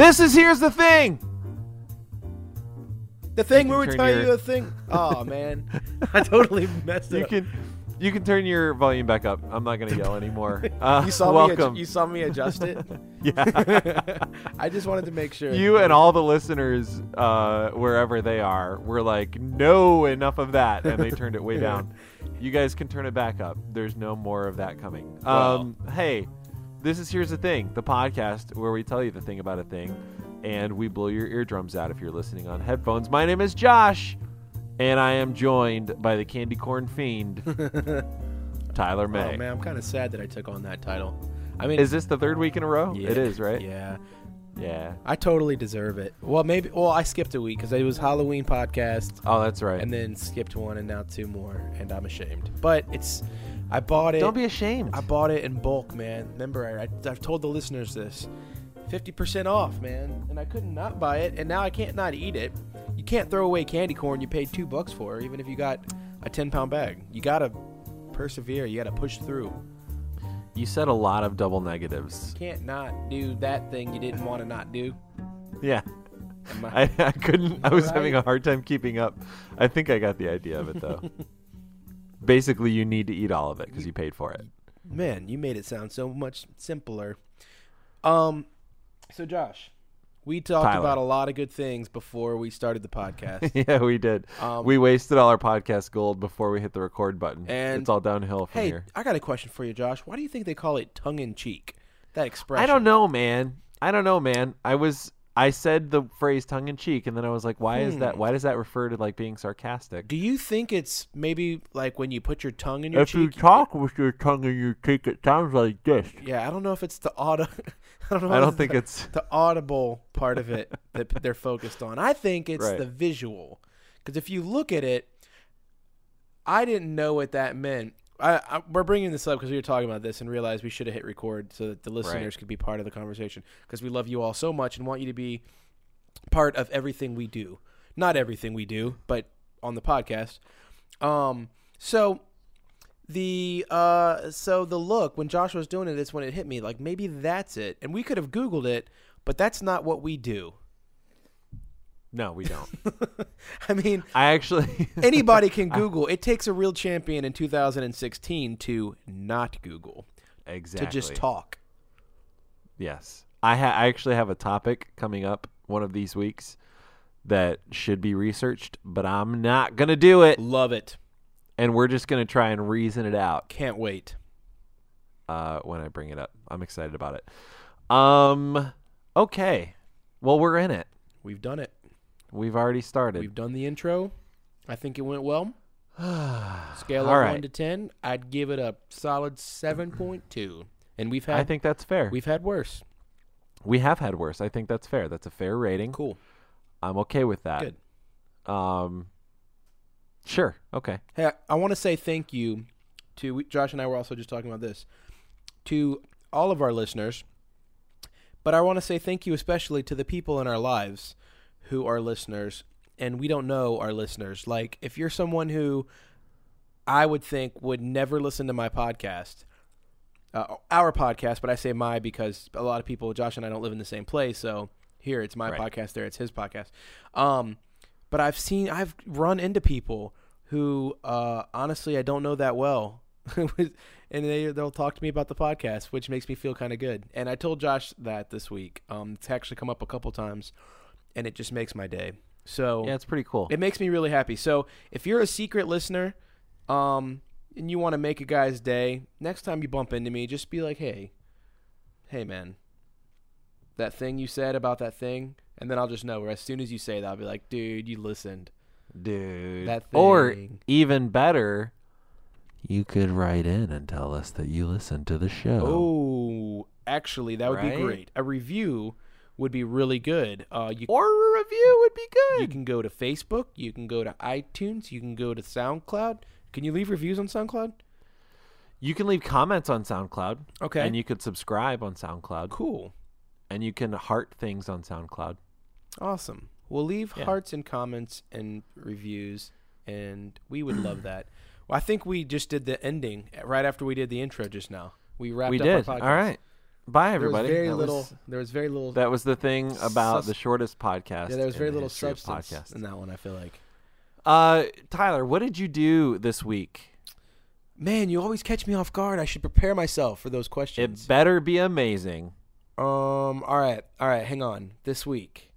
This is here's the thing. The thing where we tell turn you your- the thing. Oh man, I totally messed it You up. can you can turn your volume back up. I'm not gonna yell anymore. Uh, you saw welcome. me. Adju- you saw me adjust it. yeah. I just wanted to make sure. you and all the listeners, uh, wherever they are, were like, "No, enough of that," and they turned it way down. You guys can turn it back up. There's no more of that coming. Um, hey, this is here's the thing: the podcast where we tell you the thing about a thing, and we blow your eardrums out if you're listening on headphones. My name is Josh, and I am joined by the candy corn fiend, Tyler oh, May. Oh man, I'm kind of sad that I took on that title. I mean, Is this the third week in a row? yeah, It is, right? Yeah, Yeah. I totally deserve it. Well, maybe. Well, I skipped a week because it was Halloween podcast, Oh, that's right. and then skipped one, and now two more, and I'm ashamed. But it's, I bought it. Don't be ashamed. I bought it in bulk, man. Remember, I, I've told the listeners this. 50% off, man. And I couldn't not buy it, and now I can't not eat it. You can't throw away candy corn you paid two bucks for, even if you got a 10 pound bag. You gotta persevere, you gotta push through. You said a lot of double negatives. You can't not do that thing you didn't want to not do. Yeah. I- I, I couldn't. I was Right. having a hard time keeping up. I think I got the idea of it though. Basically, you need to eat all of it because you paid for it. Man, you made it sound so much simpler. Um, so Josh, we talked Tyler. about a lot of good things before we started the podcast. yeah, we did. Um, we wasted all our podcast gold before we hit the record button. And- it's all downhill from Hey, here. I got a question for you, Josh. Why do you think they call it tongue in cheek? That expression. I don't know, man. I don't know, man. I was. I said the phrase tongue in cheek, and then I was like, "Why is that? Hmm. Why does that refer to like being sarcastic?" Do you think it's maybe like when you put your tongue in your if you talk with your tongue in your cheek, it sounds like this. yeah, I don't know if it's the auto. I don't know. I if don't think the, it's. the audible part of it that they're focused on. I think it's Right. the visual, because if you look at it, I didn't know what that meant. I, I we're bringing this up because we were talking about this and realized we should have hit record so that the listeners could be part of the conversation because we love you all so much and want you to be part of everything we do. Not everything we do, but on the podcast. Um, so the uh, so the look when Josh was doing it is when it hit me like maybe that's it, and we could have Googled it, but that's not what we do. No, we don't. I mean, I actually. anybody can Google. It takes a real champion in 2016 to not Google exactly. to just talk. Yes, I ha- I actually have a topic coming up one of these weeks that should be researched, but I'm not gonna do it, Love it. and we're just gonna try and reason it out Can't wait. uh, when I bring it up. I'm excited about it. Um, okay, well we're in it. We've done it. We've already started. We've done the intro. I think it went well. Scale of right. one to ten, I'd give it a solid seven point two. And we've had I think that's fair. we've had worse. we have had worse. I think that's fair. That's a fair rating. Cool. I'm okay with that. Good. Um, sure. Okay. Hey, I, I want to say thank you to we- Josh and I were also just talking about this to all of our listeners, but I want to say thank you especially to the people in our lives who are listeners and we don't know our listeners. Like if you're someone who I would think would never listen to my podcast, uh, our podcast, but I say my because a lot of people, Josh and I, don't live in the same place. So here it's my Right. podcast, there it's his podcast. Um, but I've seen, I've run into people who, uh, honestly, I don't know that well, and they they'll talk to me about the podcast, which makes me feel kind of good. And I told Josh that this week. Um, it's actually come up a couple times, and it just makes my day. So Yeah, it's pretty cool. it makes me really happy. So if you're a secret listener, um, and you want to make a guy's day, next time you bump into me, just be like, "Hey, hey, man, that thing you said about that thing," and then I'll just know. Where as soon as you say that, I'll be like, "Dude, you listened." dude. That thing. Or even better, you could write in and tell us that you listened to the show. Oh, actually, that would Right? be great. A review would be really good. Uh, you Or a review would be good. you can go to Facebook, you can go to iTunes, you can go to SoundCloud. Can you leave reviews on SoundCloud? You can leave comments on SoundCloud. Okay. And you could subscribe on SoundCloud. cool. And you can heart things on SoundCloud. Awesome. We'll leave Yeah. hearts and comments and reviews, and we would love that. Well, I think we just did the ending right after we did the intro just now. We wrapped we up did. our All podcast. right. Bye, everybody. There was very that little. Was, there was very little. that was the thing about Sus- the shortest podcast. yeah, there was very the little substance podcasts. in that one. I feel like. Uh, Tyler, what did you do this week? Man, you always catch me off guard. I should prepare myself for those questions. It better be amazing. um. All right. All right. Hang on. This week.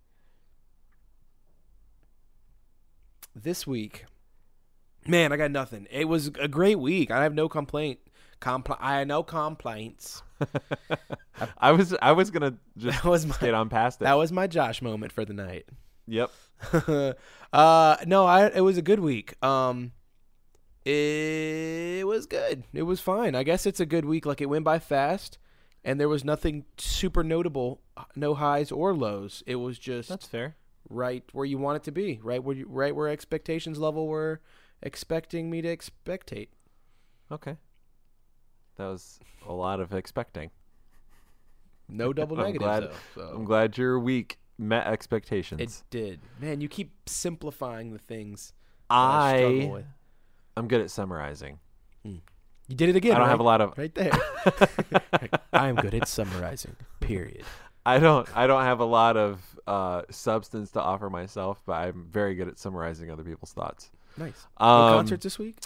This week. Man, I got nothing. It was a great week. I have no complaint. Compl- I have no complaints. I was I was gonna just That was my skate on past it. that was my Josh moment for the night. yep. uh no, I it was a good week. Um it was good. It was fine. I guess it's a good week. Like it went by fast and there was nothing super notable, no highs or lows. It was just That's fair. right where you want it to be, right where you, right where expectations level were expecting me to expectate. Okay. That was a lot of expecting. No double I'm negatives glad- though. So I'm glad your week met expectations. it did. Man, you keep simplifying the things I struggle I with. I'm good at summarizing. You did it again. I don't right? have a lot of right there. I am good at summarizing. Period. I don't I don't have a lot of uh, substance to offer myself, but I'm very good at summarizing other people's thoughts. Nice. Um, no concerts this week?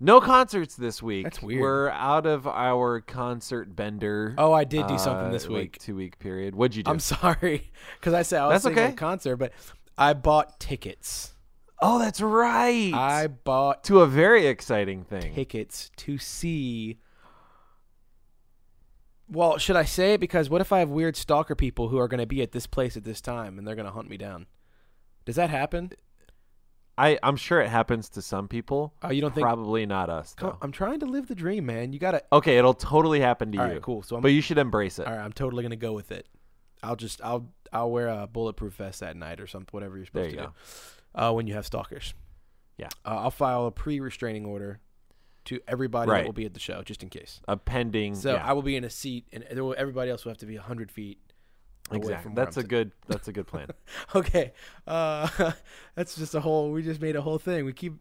No concerts this week. That's weird. We're out of our concert bender. Oh, I did do something uh, this like, week. two week period. What'd you do? I'm sorry because I said I was That's okay. a concert, but I bought tickets. oh, that's right. I bought to a very exciting thing. tickets to see. Well, should I say it? Because what if I have weird stalker people who are going to be at this place at this time and they're going to hunt me down? Does that happen? I I'm sure it happens to some people. Oh, you don't think? Probably not us though. I'm trying to live the dream, man. You got to. Okay, it'll totally happen to All you. right, cool. So I'm But you should embrace it. All right, I'm totally gonna go with it. I'll just I'll I'll wear a bulletproof vest that night or something, whatever you're supposed you to go. do. Uh, when you have stalkers. Yeah. Uh, I'll file a pre-restraining order to everybody that will be at the show, just in case. A pending. So yeah, I will be in a seat, and everybody else will have to be hundred feet. Exactly. That's a good. That's a good plan. Okay. Uh, that's just a whole. We just made a whole thing. We keep.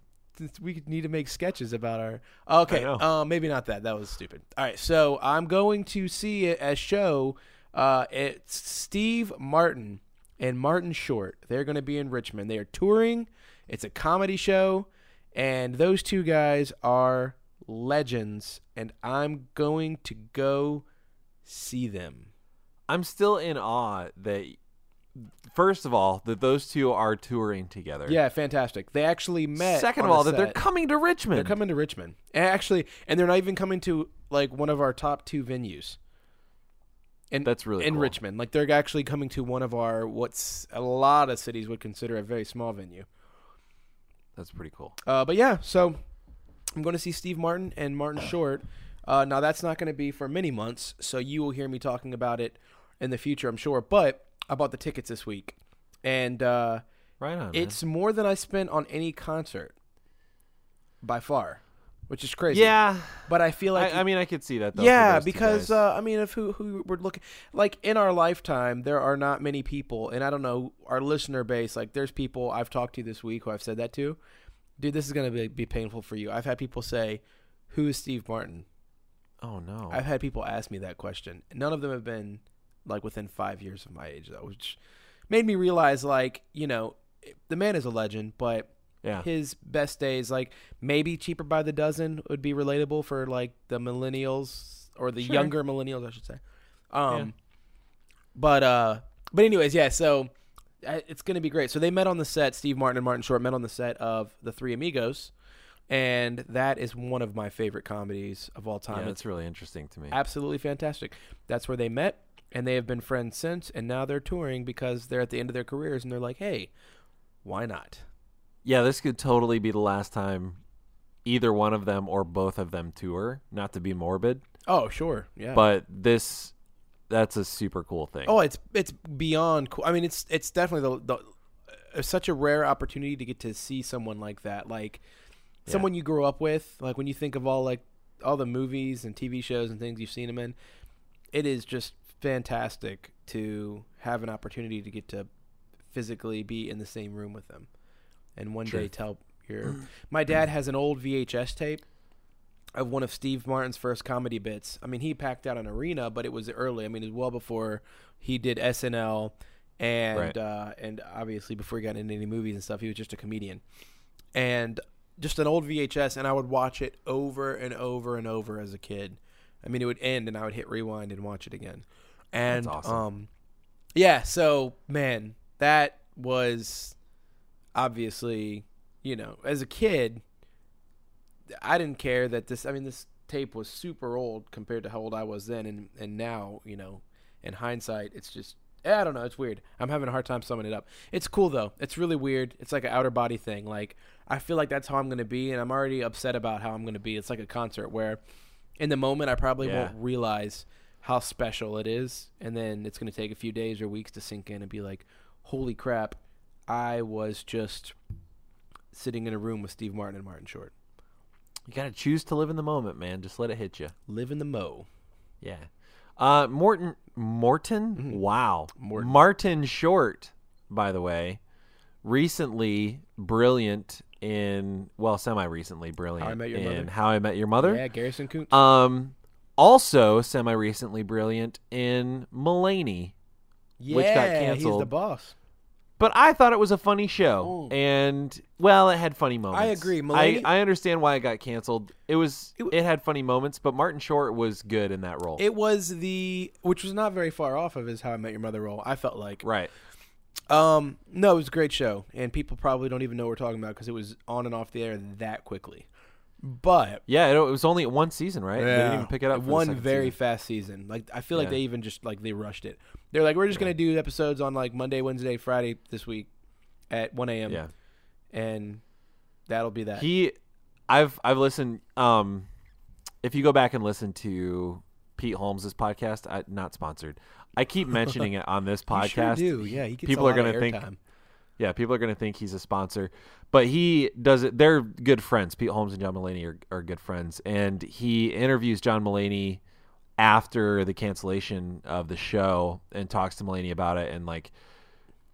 We need to make sketches about our. Okay. know. Uh, maybe not that. That was stupid. All right. So I'm going to see a show. Uh, it's Steve Martin and Martin Short. They're going to be in Richmond. They are touring. It's a comedy show, and those two guys are legends. And I'm going to go see them. I'm still in awe that. First of all, that those two are touring together. Yeah, fantastic. They actually met. Second on of all, that they're coming to Richmond. They're coming to Richmond. And actually, and they're not even coming to like one of our top two venues. In, That's really in cool. Richmond. Like they're actually coming to one of our what's a lot of cities would consider a very small venue. That's pretty cool. Uh, but yeah, so I'm going to see Steve Martin and Martin Short. Uh, now that's not going to be for many months, so you will hear me talking about it in the future, I'm sure. But I bought the tickets this week, and uh, Right on. man. it's more than I spent on any concert by far, which is crazy. yeah. but I feel like I, I mean, I could see that though. yeah, because uh, I mean, if who who we're looking like in our lifetime, there are not many people, and I don't know our listener base. Like, there's people I've talked to this week who I've said that to. Dude, this is gonna be, be painful for you. I've had people say, "Who is Steve Martin?" oh no, I've had people ask me that question. None of them have been like within five years of my age, though, which made me realize, like, you know, the man is a legend, but yeah, his best days like maybe cheaper by the dozen would be relatable for like the millennials or the Sure. younger millennials i should say um Yeah. but uh but anyways yeah so it's gonna be great so they met on the set steve martin and martin short met on the set of the three amigos and that is one of my favorite comedies of all time yeah, it's that's really interesting to me. absolutely fantastic that's where they met and they have been friends since and now they're touring because they're at the end of their careers and they're like hey why not Yeah, this could totally be the last time either one of them or both of them tour. Not to be morbid, oh sure yeah but this that's a super cool thing. Oh, it's it's beyond cool. I mean, it's it's definitely the, the it's such a rare opportunity to get to see someone like that, like Yeah. someone you grew up with. Like when you think of all like all the movies and TV shows and things you've seen them in, it is just fantastic to have an opportunity to get to physically be in the same room with them, and one day tell your. My dad has an old VHS tape of one of Steve Martin's first comedy bits. I mean, he packed out an arena, but it was early. I mean, it was well before he did SNL and Right. uh, and obviously before he got into any movies and stuff, he was just a comedian. And just an old VHS, and I would watch it over and over and over as a kid. I mean, it would end, and I would hit rewind and watch it again. And awesome. um, yeah. So man, that was obviously, you know, as a kid, I didn't care that this. I mean, this tape was super old compared to how old I was then, and and now, you know, in hindsight, it's just. I don't know. It's weird. I'm having a hard time summing it up. It's cool though. It's really weird. It's like an outer body thing. Like I feel like that's how I'm gonna be, and I'm already upset about how I'm gonna be. It's like a concert where, in the moment, I probably Yeah. won't realize how special it is, and then it's gonna take a few days or weeks to sink in and be like, "Holy crap! I was just sitting in a room with Steve Martin and Martin Short. You gotta choose to live in the moment, man. Just let it hit you. Live in the mo." Yeah. Uh, Morton. Morton. Wow. Mm-hmm. Morton. Martin Short, by the way, recently brilliant in well, semi recently brilliant How I Met Your in Mother? How I Met Your Mother. Yeah, Garrison Cootes. Um, also semi recently brilliant in Mulaney. yeah, which got canceled. He's the boss. But I thought it was a funny show, Mm. and well, it had funny moments. I agree. I, Mulaney- I understand why it got canceled. It was It it, had funny moments, but Martin Short was good in that role. It was the which was not very far off of his How I Met Your Mother role. I felt like. right. Um, no, it was a great show, and people probably don't even know what we're talking about because it was on and off the air that quickly. But Yeah, it, it was only one season, right? They didn't even pick it up. the very season. fast season. Like I feel like Yeah. they even just like they rushed it. They're like, we're just gonna do episodes on like Monday, Wednesday, Friday this week at one a.m. Yeah, and that'll be that. he. I've I've listened. Um, if you go back and listen to Pete Holmes's podcast, I, not sponsored. I keep mentioning it on this You sure podcast. do. Yeah, People are gonna think- airtime. Yeah, people are going to think he's a sponsor, but he does it. They're good friends. Pete Holmes and John Mulaney are, are good friends, and he interviews John Mulaney after the cancellation of the show and talks to Mulaney about it, and like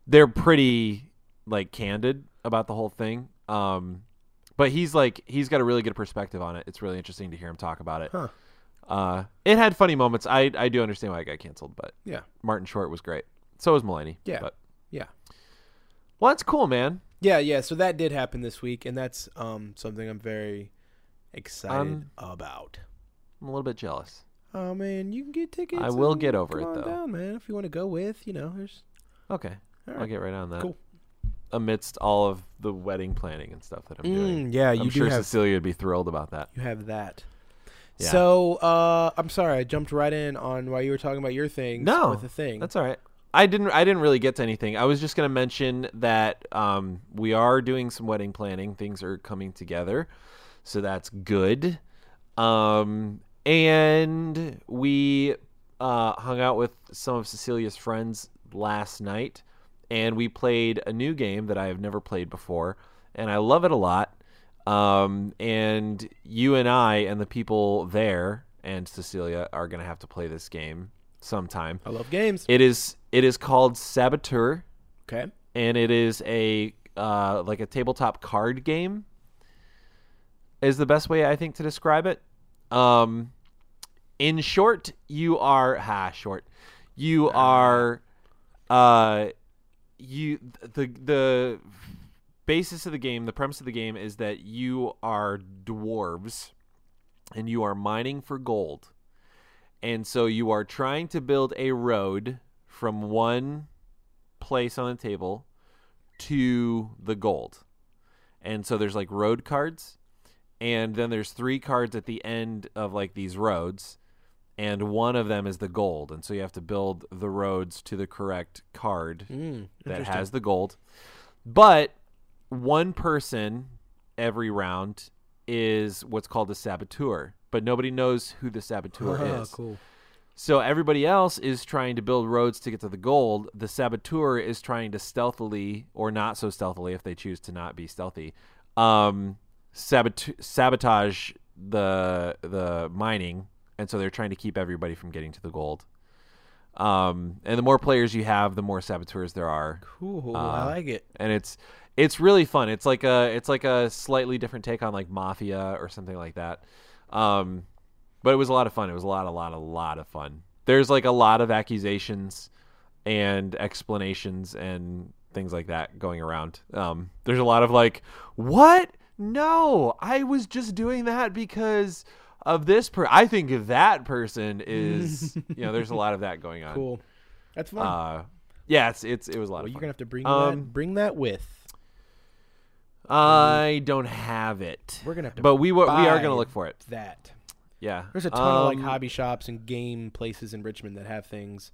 they're pretty like candid about the whole thing. Um, but he's like he's got a really good perspective on it. It's really interesting to hear him talk about it. Huh. Uh, it had funny moments. I I do understand why it got canceled, but Yeah. Martin Short was great. So was Mulaney. Yeah. But Yeah. Well, that's cool, man. Yeah, yeah. So that did happen this week, and that's um something I'm very excited Um, about. I'm a little bit jealous. Oh man, you can get tickets. I will get over it, though. Down, man. If you want to go with, you know, there's Okay, All I'll get right on that. Cool. Amidst all of the wedding planning and stuff that I'm doing, Mm, yeah, I'm you sure have Cecilia would be thrilled about that. you have that. Yeah. So uh, I'm sorry, I jumped right in on while you were talking about your thing. No, with the thing. That's all right. I didn't. I didn't really get to anything. I was just going to mention that um, we are doing some wedding planning. Things are coming together, so that's good. Um, and we uh, hung out with some of Cecilia's friends last night, and we played a new game that I have never played before, and I love it a lot. Um, and you and I and the people there and Cecilia are going to have to play this game sometime. I love games. It is it is called Saboteur, Okay. and it is a uh, like a tabletop card game. Is the best way I think to describe it. Um, in short, you are ha short. You are, uh, you the the basis of the game, the premise of the game is that you are dwarves, and you are mining for gold. And so you are trying to build a road from one place on the table to the gold. And so there's like road cards and then there's three cards at the end of like these roads and one of them is the gold. And so you have to build the roads to the correct card Mm, that has the gold. But one person every round is what's called a saboteur, but nobody knows who the saboteur Oh, is. cool. So everybody else is trying to build roads to get to the gold. The saboteur is trying to stealthily, or not so stealthily, if they choose to not be stealthy, um, sabot- sabotage the the mining, and so they're trying to keep everybody from getting to the gold. Um, and the more players you have, the more saboteurs there are, Cool. Uh, I like it. and it's it's really fun. It's like a it's like a slightly different take on like Mafia or something like that. Um, but it was a lot of fun. It was a lot, a lot, a lot of fun. There's like a lot of accusations and explanations and things like that going around. Um, there's a lot of like, what? No, I was just doing that because of this per. I think that person is. you know, there's a lot of that going on. Cool. That's fun. Uh, yeah, it's it's it was a lot well, you're fun. gonna have to bring Um, that bring that with. I don't have it, We're gonna have to. but we we are gonna look for it. that. Yeah, There's a ton of like Um, hobby shops and game places in Richmond that have things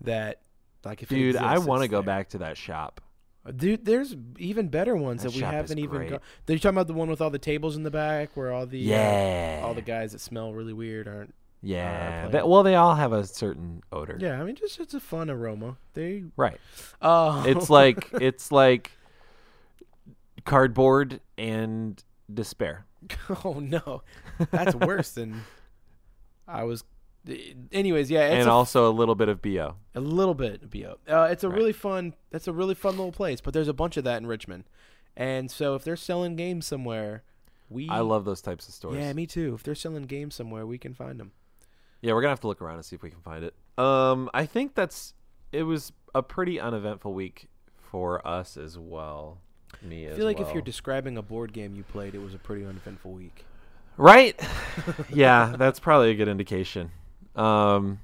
that like if it Dude, I exists, want to it's go there. back to that shop. Uh, Dude, there's even better ones That that, we shop is haven't even. great. Go- Are you talking about the one with all the tables in the back, where all the uh, Yeah, all the guys that smell really weird aren't? yeah. playing. That- well, they all have a certain odor. Yeah, I mean, just it's a fun aroma. They. Right. Oh, It's like it's like cardboard and despair. oh no, that's worse than I was. Anyways, yeah, it's and a, also a little bit of bo. a little bit of bo. Uh, it's a Right. really fun. That's a really fun little place. But there's a bunch of that in Richmond, and so if they're selling games somewhere, we. I love those types of stores. Yeah, me too. If they're selling games somewhere, we can find them. Yeah, we're gonna have to look around and see if we can find it. Um, I think that's it was a pretty uneventful week for us as well. Me I feel like well. if you're describing a board game you played, it was a pretty uneventful week. right, yeah, that's probably a good indication. Um,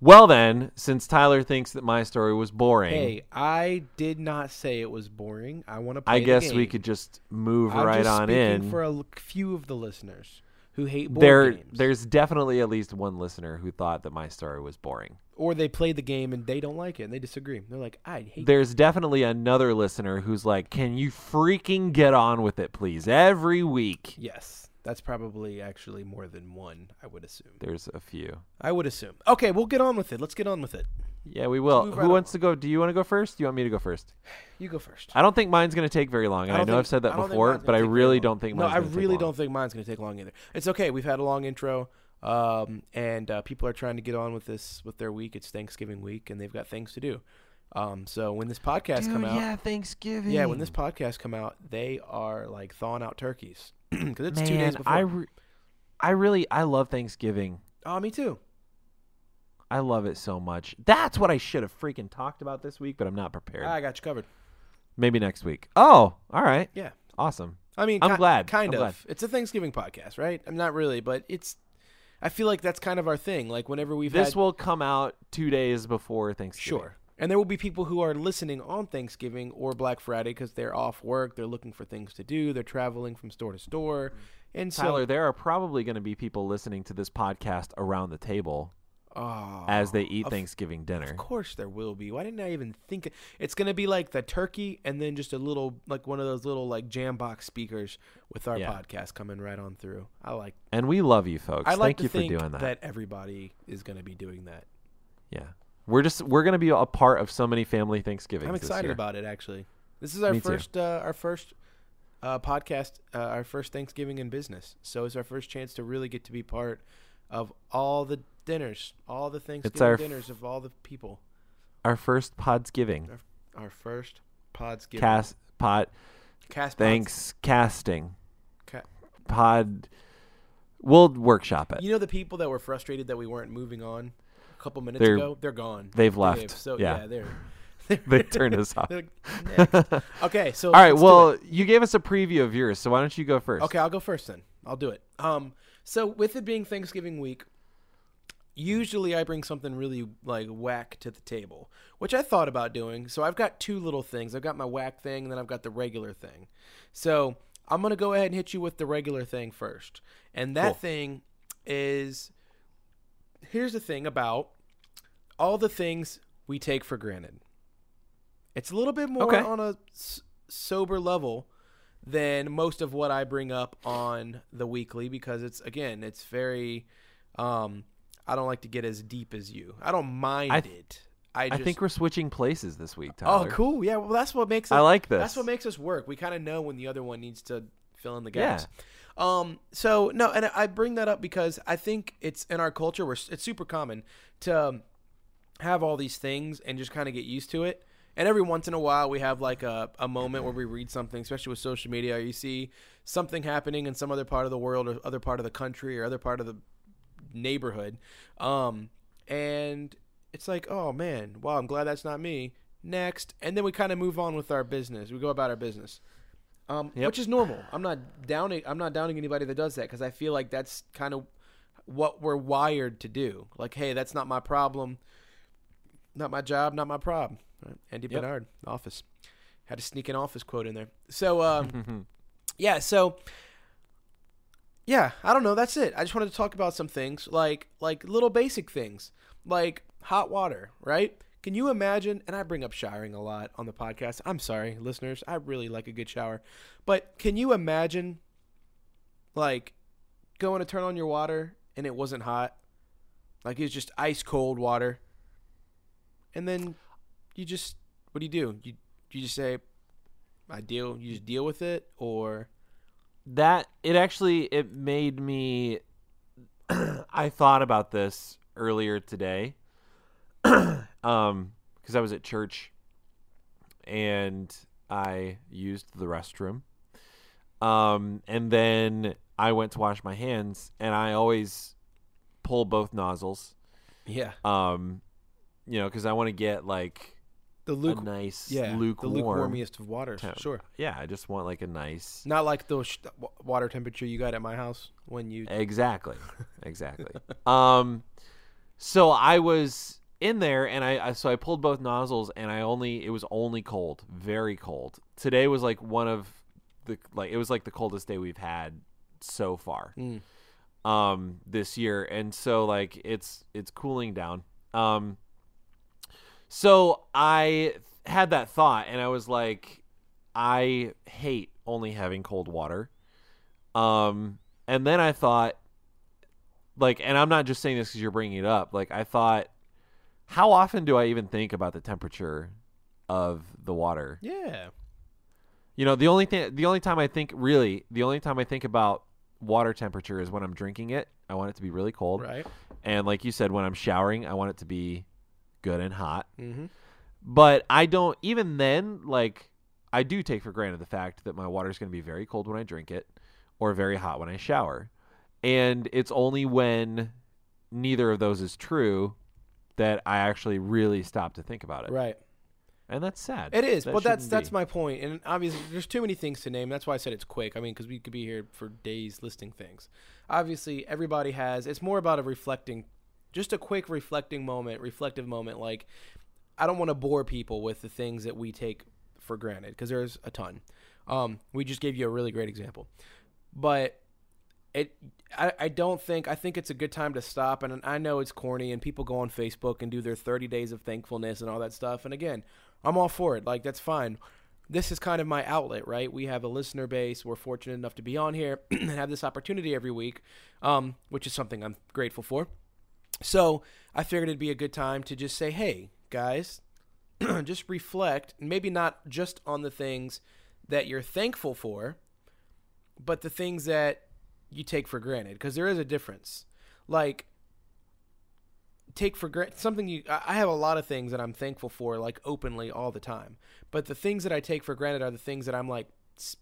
well then, since Tyler thinks that my story was boring, Hey, I did not say it was boring. I want to play I the guess we could just move I'm right just on speaking in. for a l- few of the listeners who hate board there, games. there's definitely at least one listener who thought that my story was boring. or they play the game and they don't like it and they disagree. They're like, I hate. There's definitely another listener who's like, "Can you freaking get on with it, please? Every week." Yes, that's probably actually more than one. I would assume. There's a few. I would assume. Okay, we'll get on with it. Let's get on with it. Yeah, we will. move Who right wants to go? Do you want to go first? Do you want me to go first? You go first. I don't think mine's going to take very long. And I, don't know think- I've said that I before, but I really don't think No, mine's I really long. don't think mine's going to take long either. It's okay. We've had a long intro, um, and uh, people are trying to get on with this with their week. It's Thanksgiving week, and they've got things to do. Um, so when this podcast come out, yeah, Thanksgiving. yeah, when this podcast come out, they are like thawing out turkeys because it's two days before. I, re- I really, I love Thanksgiving. oh, me too. I love it so much. That's what I should have freaking talked about this week, but I'm not prepared. I got you covered. Maybe next week. Oh, all right. Yeah. Awesome. I mean, I'm ki- glad. Kind I'm of. glad. It's a Thanksgiving podcast, right? I'm not really, but it's. I feel like that's kind of our thing. Like whenever we've This had, will come out two days before Thanksgiving. Sure. And there will be people who are listening on Thanksgiving or Black Friday because they're off work, they're looking for things to do, they're traveling from store to store, and so Tyler, there are probably going to be people listening to this podcast around the table Oh, as they eat of- Thanksgiving dinner. Of course there will be. Why didn't I even think? It's gonna be like the turkey, and then just a little, like one of those little like jam box speakers with our Yeah. podcast coming right on through. I like. And we love you folks. I like Thank you to think for doing that. everybody is gonna be doing that. Yeah. We're just we're going to be a part of so many family Thanksgivings I'm excited about it. Actually, this is our Me first uh, our first uh, podcast, uh, our first Thanksgiving in business. So it's our first chance to really get to be part of all the dinners, all the Thanksgiving our f- dinners of all the people. Our first Podsgiving. Our first pods giving. Cast pod Cast pods. thanks casting. Ca- Pod We'll workshop it. You know the people that were frustrated that we weren't moving on a couple minutes They're- ago? They're gone. They've left. So yeah. yeah, they're they turned us off. next. Okay, so All right. Well, you gave us a preview of yours, so why don't you go first? Okay, I'll go first then. I'll do it. Um, so with it being Thanksgiving week, usually I bring something really like whack to the table, which I thought about doing. So I've got two little things. I've got my whack thing, and then I've got the regular thing. So I'm gonna go ahead and hit you with the regular thing first, and that Cool. thing is here's the thing about all the things we take for granted. It's a little bit more Okay. on a s- sober level than most of what I bring up on the weekly because it's again it's very um I don't like to get as deep as you. I don't mind I- it. I, I think we're switching places this week, Tyler. Oh, cool. Yeah, well that's what makes it I like this. That's what makes us work. We kind of know when the other one needs to fill in the gaps. Yeah. Um so no, and I bring that up because I think it's in our culture where it's super common to um, have all these things and just kind of get used to it And every once in a while, we have like a, a moment where we read something, especially with social media. You see something happening in some other part of the world or other part of the country or other part of the neighborhood. Um, and it's like, oh man, wow, I'm glad that's not me. Next. And then we kind of move on with our business. We go about our business. Um, yep. which is normal. I'm not downing. I'm not downing anybody that does that because I feel like that's kind of what we're wired to do. Like, hey, that's not my problem, not my job, not my problem. Right? Andy yep. Bernard, Office, had to sneak an Office quote in there. So, um, yeah, so yeah, I don't know. That's it. I just wanted to talk about some things like like little basic things like hot water, right? Can you imagine? And I bring up showering a lot on the podcast. I'm sorry, listeners. I really like a good shower. But can you imagine, like, going to turn on your water and it wasn't hot? Like, it's just ice cold water. And then you just, what do you do? You, you just say, I deal, you just deal with it? Or. That, it actually, it made me. I thought about this earlier today um, because I was at church and I used the restroom. Um, and then I went to wash my hands, and I always pull both nozzles. Yeah. Um, you know, because I want to get like the luke- nice, yeah, lukewarm, the lukewarmest of waters. Temp. Sure. Yeah, I just want like a nice, not like the sh- water temperature you got at my house when you exactly, exactly. um, so I was in there and I, I, so I pulled both nozzles and I only it was only cold, very cold. Today was like one of the like it was like the coldest day we've had so far. Mm. Um this year and so like it's it's cooling down. Um so I had that thought and I was like I hate only having cold water. Um and then I thought like and I'm not just saying this cuz you're bringing it up. Like I thought how often do I even think about the temperature of the water? Yeah. You know, the only thing, the only time I think really, the only time I think about water temperature is when I'm drinking it. I want it to be really cold. Right. And like you said, when I'm showering, I want it to be good and hot. Mm-hmm. But I don't, even then, like, I do take for granted the fact that my water is going to be very cold when I drink it or very hot when I shower. And it's only when neither of those is true that I actually really stop to think about it. Right. And that's sad. It is, that but that's that's my point. And obviously, there's too many things to name. That's why I said it's quick. I mean, because we could be here for days listing things. Obviously, everybody has. It's more about a reflecting, just a quick reflecting moment, reflective moment. Like, I don't want to bore people with the things that we take for granted because there's a ton. Um, we just gave you a really great example, but it I, I don't think I think it's a good time to stop and I know it's corny and people go on Facebook and do their 30 days of thankfulness and all that stuff and again I'm all for it like that's fine this is kind of my outlet right we have a listener base we're fortunate enough to be on here and have this opportunity every week um, which is something I'm grateful for so I figured it'd be a good time to just say hey guys just reflect maybe not just on the things that you're thankful for but the things that you take for granted because there is a difference. Like take for granted something you I have a lot of things that I'm thankful for like openly all the time. But the things that I take for granted are the things that I'm like s-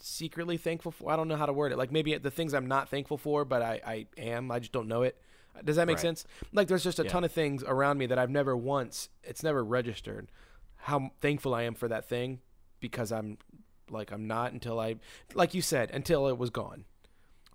secretly thankful for. I don't know how to word it. Like maybe the things I'm not thankful for, but I I am. I just don't know it. Does that make right. sense? Like there's just a yeah. ton of things around me that I've never once it's never registered how thankful I am for that thing because I'm like I'm not until I like you said until it was gone.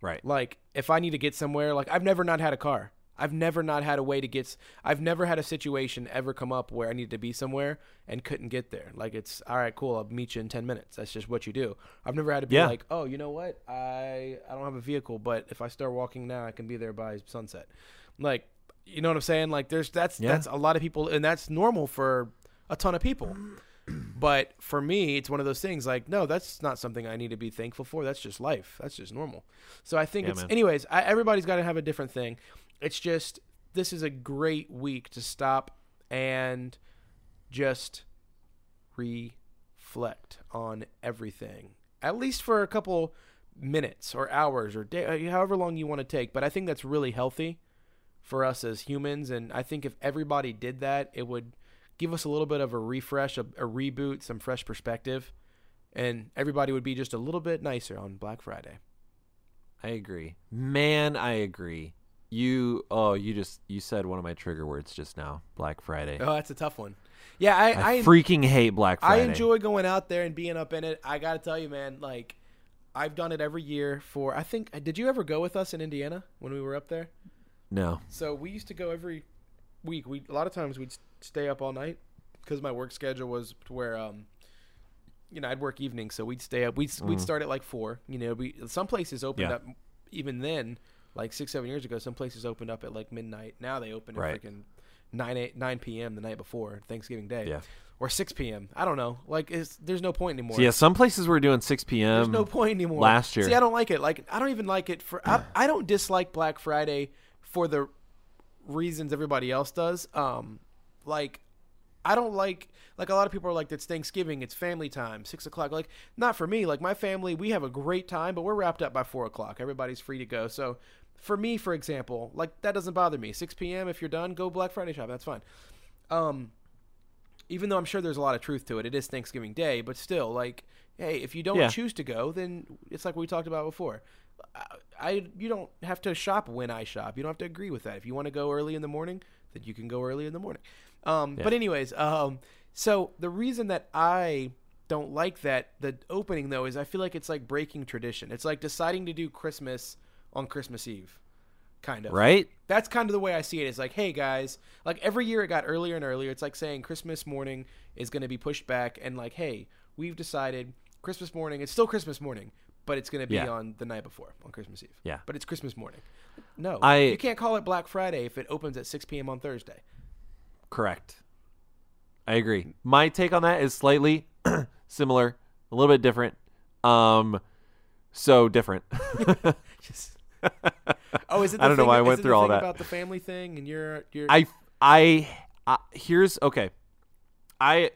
Right. Like if I need to get somewhere, like I've never not had a car. I've never not had a way to get. I've never had a situation ever come up where I needed to be somewhere and couldn't get there. Like it's all right, cool. I'll meet you in ten minutes. That's just what you do. I've never had to be yeah. like, oh, you know what? I I don't have a vehicle, but if I start walking now, I can be there by sunset. Like, you know what I'm saying? Like, there's that's yeah. that's a lot of people, and that's normal for a ton of people but for me, it's one of those things like, no, that's not something I need to be thankful for. That's just life. That's just normal. So I think yeah, it's, man. anyways, I, everybody's got to have a different thing. It's just, this is a great week to stop and just reflect on everything, at least for a couple minutes or hours or day, however long you want to take. But I think that's really healthy for us as humans. And I think if everybody did that, it would give us a little bit of a refresh, a, a reboot, some fresh perspective, and everybody would be just a little bit nicer on Black Friday. I agree. Man, I agree. You oh, you just you said one of my trigger words just now. Black Friday. Oh, that's a tough one. Yeah, I, I, I freaking hate Black Friday. I enjoy going out there and being up in it. I got to tell you, man, like I've done it every year for I think did you ever go with us in Indiana when we were up there? No. So we used to go every week. We a lot of times we'd stay up all night because my work schedule was to where um you know I'd work evenings, so we'd stay up. We'd mm. we'd start at like four. You know, we some places opened yeah. up even then, like six seven years ago. Some places opened up at like midnight. Now they open right. at freaking nine eight nine p.m. the night before Thanksgiving Day. Yeah. Or 6 p.m. I don't know. Like, there's no point anymore. So yeah, some places were doing 6 p.m. There's no point anymore. Last year. See, I don't like it. Like, I don't even like it for. I, I don't dislike Black Friday for the reasons everybody else does. Um, like I don't like like a lot of people are like it's Thanksgiving, it's family time, six o'clock. Like not for me. Like my family, we have a great time, but we're wrapped up by four o'clock. Everybody's free to go. So for me, for example, like that doesn't bother me. Six p.m. If you're done, go Black Friday shop. That's fine. Um, even though I'm sure there's a lot of truth to it, it is Thanksgiving Day, but still, like, hey, if you don't yeah. choose to go, then it's like we talked about before. I you don't have to shop when I shop. You don't have to agree with that. If you want to go early in the morning, then you can go early in the morning. Um, yeah. But anyways, um, so the reason that I don't like that the opening though is I feel like it's like breaking tradition. It's like deciding to do Christmas on Christmas Eve, kind of. Right. That's kind of the way I see it. It's like, hey guys, like every year it got earlier and earlier. It's like saying Christmas morning is going to be pushed back, and like, hey, we've decided Christmas morning. It's still Christmas morning, but it's going to be yeah. on the night before on Christmas Eve. Yeah. But it's Christmas morning. No, I, you can't call it Black Friday if it opens at 6 p.m. on Thursday. Correct. I agree. My take on that is slightly similar, a little bit different. Um, so different. Just, oh, is it? I don't know why I went through all that about the family thing, and you're you're. I I, I here's okay. I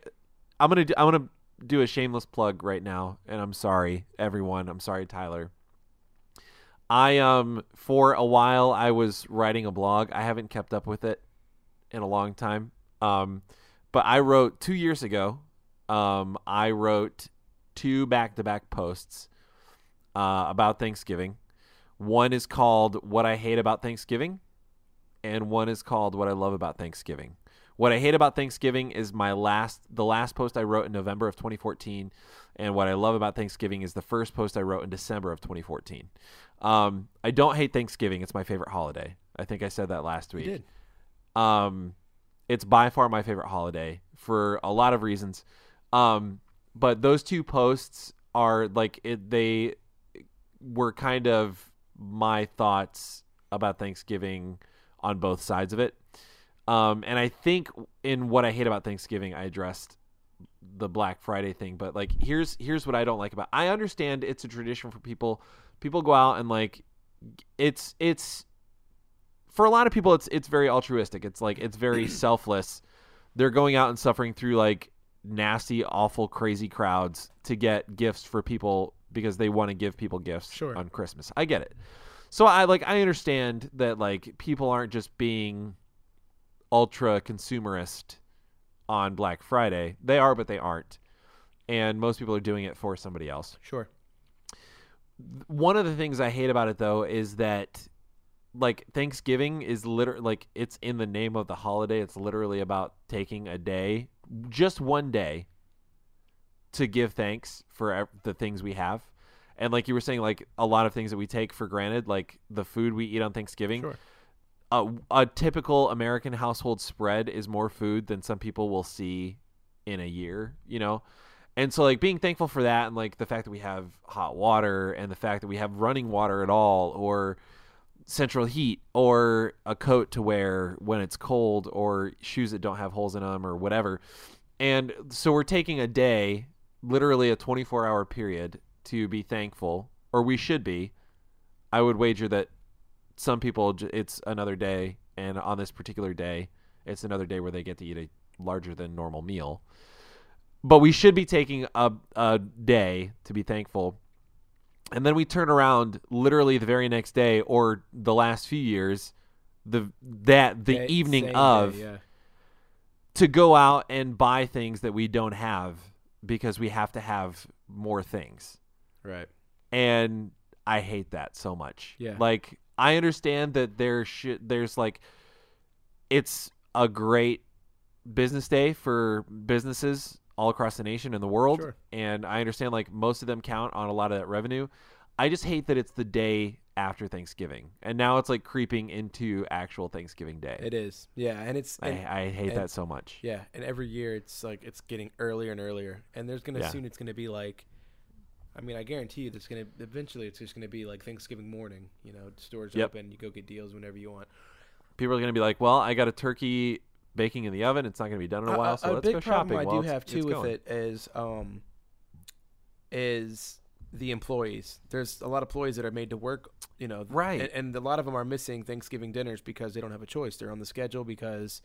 I'm gonna do, I'm gonna do a shameless plug right now, and I'm sorry, everyone. I'm sorry, Tyler. I um for a while I was writing a blog. I haven't kept up with it in a long time. Um, but I wrote two years ago. Um, I wrote two back-to-back posts uh, about Thanksgiving. One is called "What I Hate About Thanksgiving," and one is called "What I Love About Thanksgiving." What I hate about Thanksgiving is my last the last post I wrote in November of 2014, and what I love about Thanksgiving is the first post I wrote in December of 2014. Um, I don't hate Thanksgiving; it's my favorite holiday. I think I said that last week. You did. Um, it's by far my favorite holiday for a lot of reasons. Um, but those two posts are like it, they were kind of my thoughts about Thanksgiving on both sides of it. Um, and I think in what I hate about Thanksgiving, I addressed the Black Friday thing. But like, here's here's what I don't like about. I understand it's a tradition for people. People go out and like, it's it's for a lot of people, it's it's very altruistic. It's like it's very selfless. They're going out and suffering through like nasty, awful, crazy crowds to get gifts for people because they want to give people gifts sure. on Christmas. I get it. So I like I understand that like people aren't just being ultra consumerist on Black Friday. They are, but they aren't. And most people are doing it for somebody else. Sure. One of the things I hate about it though is that like Thanksgiving is literally like it's in the name of the holiday. It's literally about taking a day, just one day to give thanks for the things we have. And like you were saying like a lot of things that we take for granted, like the food we eat on Thanksgiving. Sure a, a typical American household spread is more food than some people will see in a year, you know? And so like being thankful for that and like the fact that we have hot water and the fact that we have running water at all or central heat or a coat to wear when it's cold or shoes that don't have holes in them or whatever. And so we're taking a day, literally a 24 hour period to be thankful or we should be. I would wager that some people it's another day, and on this particular day, it's another day where they get to eat a larger than normal meal. But we should be taking a a day to be thankful. And then we turn around literally the very next day or the last few years the that the evening of day, yeah. to go out and buy things that we don't have because we have to have more things. Right. And I hate that so much. Yeah. Like I understand that there should there's like it's a great business day for businesses all across the nation and the world Sure. and I understand like most of them count on a lot of that revenue. I just hate that it's the day after Thanksgiving. And now it's like creeping into actual Thanksgiving Day. It is. Yeah, and it's I, and, I hate and- that so much. yeah, and every year it's like it's getting earlier and earlier, and there's gonna Yeah. soon it's gonna be like, I mean, I guarantee you, there's gonna eventually it's just gonna be like Thanksgiving morning. You know, stores Yep. open, you go get deals whenever you want. People are going to be like, "Well, I got a turkey baking in the oven. It's not going to be done in a while, so a let's big go problem shopping." I do have too with going. it is um is the employees. There's a lot of employees that are made to work, you know, Right. and, and a lot of them are missing Thanksgiving dinners because they don't have a choice. They're on the schedule because,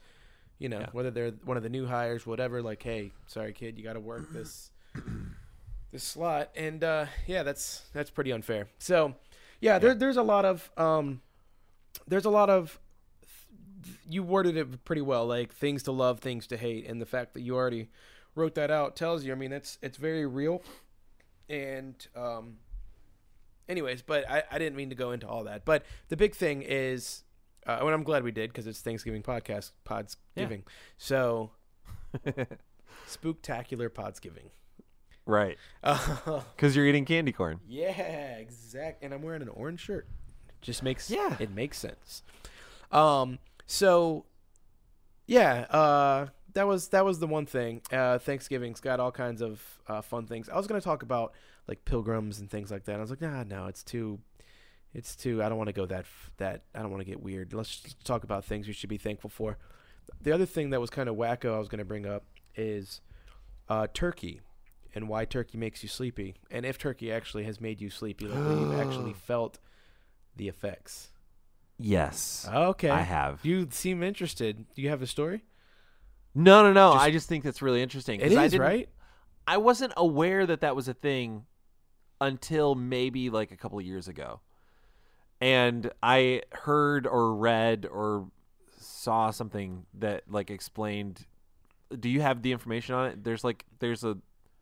you know, Yeah. whether they're one of the new hires, whatever. Like, hey, sorry, kid, you got to work this this slot, and uh, yeah, that's that's pretty unfair. So, yeah, there, there's a lot of um, there's a lot of you worded it pretty well, like things to love, things to hate, and the fact that you already wrote that out tells you. I mean, it's it's very real, and um, anyways, but I, I didn't mean to go into all that. But the big thing is, uh, and I'm glad we did because it's Thanksgiving podcast, Pods Yeah. Giving. So, spooktacular Pods Giving. right. Uh, Because you're eating candy corn. yeah, exact. And I'm wearing an orange shirt. Just makes Yeah. it makes sense. Um. So, yeah. Uh. That was that was the one thing. Uh, Thanksgiving's got all kinds of uh, fun things. I was gonna talk about like pilgrims and things like that. I was like, nah, no, it's too, it's too. I don't want to go that that. I don't want to get weird. Let's just talk about things we should be thankful for. The other thing that was kind of wacko I was gonna bring up is uh, turkey and why turkey makes you sleepy, and if turkey actually has made you sleepy, like when you've actually felt the effects. Yes. Okay, I have. You seem interested. Do you have a story? No, no, no. Just- I just think that's really interesting. It I right. I wasn't aware that that was a thing until maybe like a couple of years ago. And I heard or read or saw something that like explained do you have the information on it? There's like there's a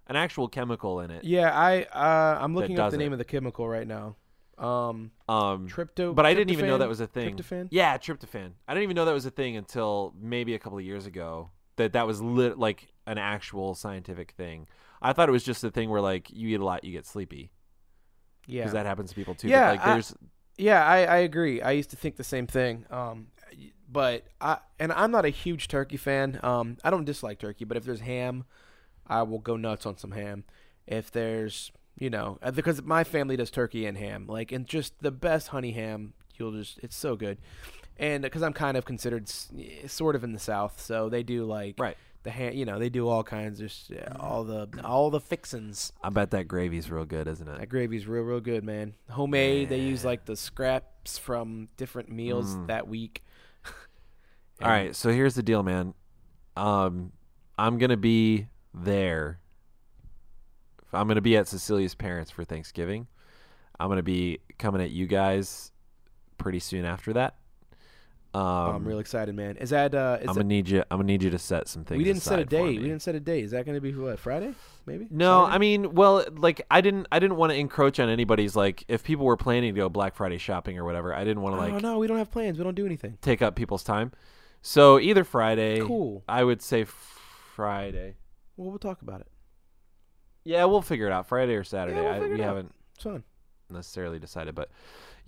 an actual chemical in it. Yeah, I uh, I'm looking up the name it. of the chemical right now. Um, Um trypto. but I didn't even know that was a thing. Tryptophan. Yeah, tryptophan. I didn't even know that was a thing until maybe a couple of years ago. That that was lit like an actual scientific thing. I thought it was just a thing where like you eat a lot, you get sleepy Yeah, because that happens to people too. Yeah, but, like I- there's yeah, I, I agree. I used to think the same thing. Um, but I and I'm not a huge turkey fan. Um, I don't dislike turkey, but if there's ham, I will go nuts on some ham. If there's you know uh, because my family does turkey and ham, like and just the best honey ham. You'll just it's so good. And because I'm kind of considered s- sort of in the South, so they do like right. the hand, You know, they do all kinds of s- yeah, all the all the fixins. I bet that gravy's real good, isn't it? That gravy's real, real good, man. Homemade. They use like the scraps from different meals Mm. that week. All right, so here's the deal, man. Um, I'm gonna be there. I'm gonna be at Cecilia's parents for Thanksgiving. I'm gonna be coming at you guys pretty soon after that. Um, I'm real excited, man. Is that uh? Is I'm gonna need you. I'm gonna need you to set some things. we didn't set a day. We didn't set a day. Is that going to be what Friday? Maybe. No, Saturday? I mean, well, like I didn't. I didn't want to encroach on anybody's. Like, if people were planning to go Black Friday shopping or whatever, I didn't want to like. oh no, we don't have plans. We don't do anything. take up people's time. So either Friday, Cool. I would say Friday. Well, we'll talk about it. Yeah, we'll figure it out. Friday or Saturday. we'll I, we haven't It's fun. necessarily decided, but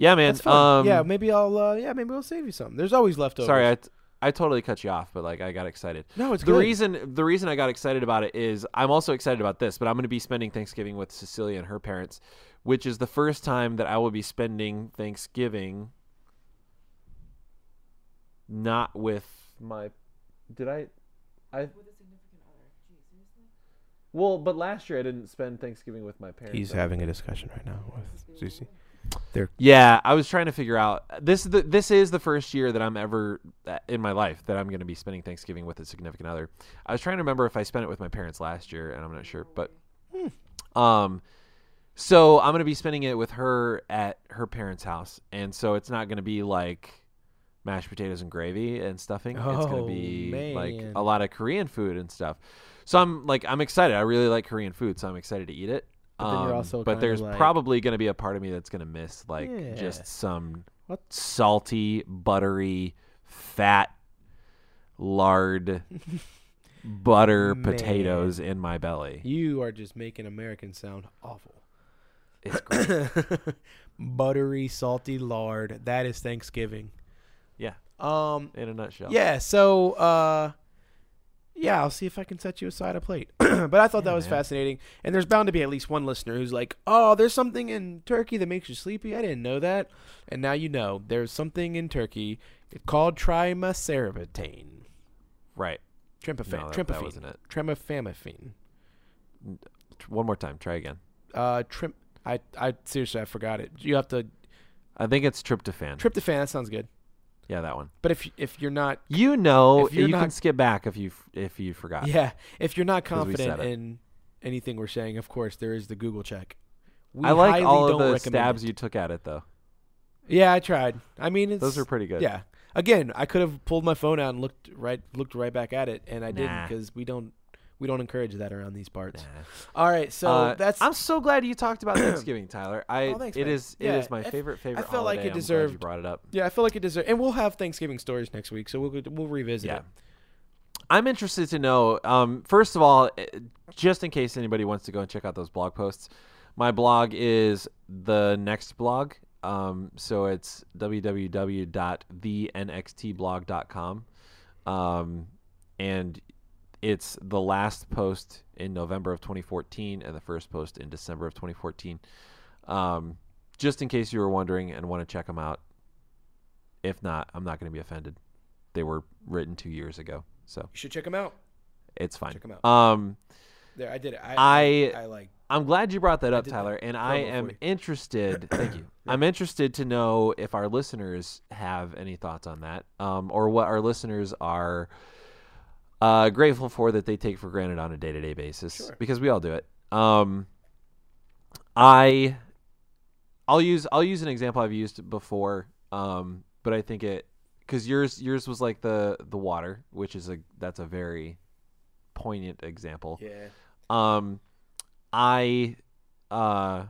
yeah, man. That's fun. Um, yeah, maybe I'll. Uh, yeah, maybe we'll save you something. There's always leftovers. sorry, I, t- I totally cut you off, but like I got excited. no, it's the good. reason the reason I got excited about it is I'm also excited about this, but I'm going to be spending Thanksgiving with Cecilia and her parents, which is the first time that I will be spending Thanksgiving not with my did I I with a significant other. Well, but last year I didn't spend Thanksgiving with my parents. He's so- having a discussion right now with Susie. Yeah, I was trying to figure out this. The, this is the first year that I'm ever uh, in my life that I'm going to be spending Thanksgiving with a significant other. I was trying to remember if I spent it with my parents last year, and I'm not sure. But, um, so I'm going to be spending it with her at her parents' house, and so it's not going to be like mashed potatoes and gravy and stuffing. it's gonna Oh, be like a lot of Korean food and stuff. So I'm like I'm excited. I really like Korean food, so I'm excited to eat it. But then you're Um, also but there's like- probably gonna be a part of me that's gonna miss like Yeah. just some What? salty, buttery, fat, lard, butter Man. potatoes in my belly. You are just making American sound awful. It's great. Buttery, salty lard. That is Thanksgiving. yeah, Um. in a nutshell. Yeah. So. Uh. Yeah, I'll see if I can set you aside a plate. but I thought that was man. fascinating, and there's bound to be at least one listener who's like, "Oh, there's something in turkey that makes you sleepy. I didn't know that." And now you know. There's something in turkey it's called trimacerbitane. Right. Trympophan. No, that, that Trympophan. wasn't it. Tremafamifene. One more time. Try again. Uh, trim. I, I seriously, I forgot it. You have to I think it's tryptophan. tryptophan. That sounds good. Yeah, that one. But if if you're not, You know, you can skip back if you if you forgot. yeah, if you're not confident in anything we're saying, of course there is the Google check. We I like all of the stabs it. you took at it though. Yeah, I tried. I mean, it's Those are pretty good. yeah. Again, I could have pulled my phone out and looked right looked right back at it, and I didn't because we don't we don't encourage that around these parts. Nah. All right, so Uh, that's I'm so glad you talked about Thanksgiving, Tyler. I Oh, thanks, it is Yeah, it is my I favorite favorite. felt like holiday. it I'm glad deserved- you brought it up. yeah. I feel like it deserves, and we'll have Thanksgiving stories next week, so we'll we'll revisit Yeah. it. I'm interested to know. Um, first of all, eh, just in case anybody wants to go and check out those blog posts, my blog is the next blog. Um, so it's www.thenxtblog.com, um, and it's the last post in November of 2014 and the first post in December of 2014. Um, just in case you were wondering and want to check them out. If not, I'm not going to be offended. They were written two years ago, so You should check them out. it's fine. Check them out. Um, There, I did it. I I- I, I like. I'm glad you brought that up, did that Tyler, and I am interested. thank you. I'm interested to know if our listeners have any thoughts on that, um, or what our listeners are uh, grateful for that they take for granted on a day-to-day basis, Sure. because we all do it. Um, I, I'll use I'll use an example I've used before, um, but I think it because yours yours was like the the water, which is a that's a very poignant example. Yeah. Um, I, uh,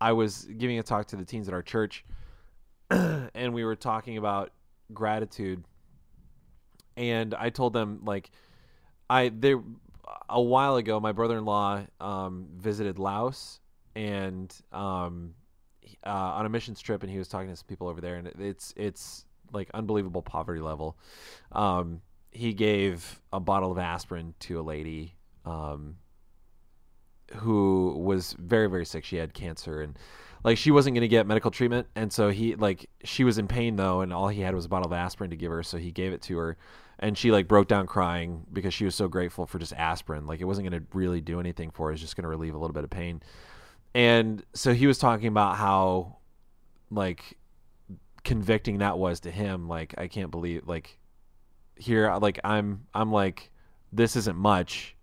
I was giving a talk to the teens at our church, and we were talking about gratitude. And I told them like, I there a while ago, my brother-in-law um, visited Laos and um, uh, on a missions trip, and he was talking to some people over there, and it's it's like unbelievable poverty level. Um, he gave a bottle of aspirin to a lady um, who was very very sick. She had cancer and like she wasn't going to get medical treatment, and so he like she was in pain though, and all he had was a bottle of aspirin to give her, so he gave it to her, and she like broke down crying because she was so grateful for just aspirin. Like it wasn't going to really do anything for her; it was just going to relieve a little bit of pain. And so he was talking about how like convicting that was to him. Like I can't believe like here like I'm I'm like this isn't much,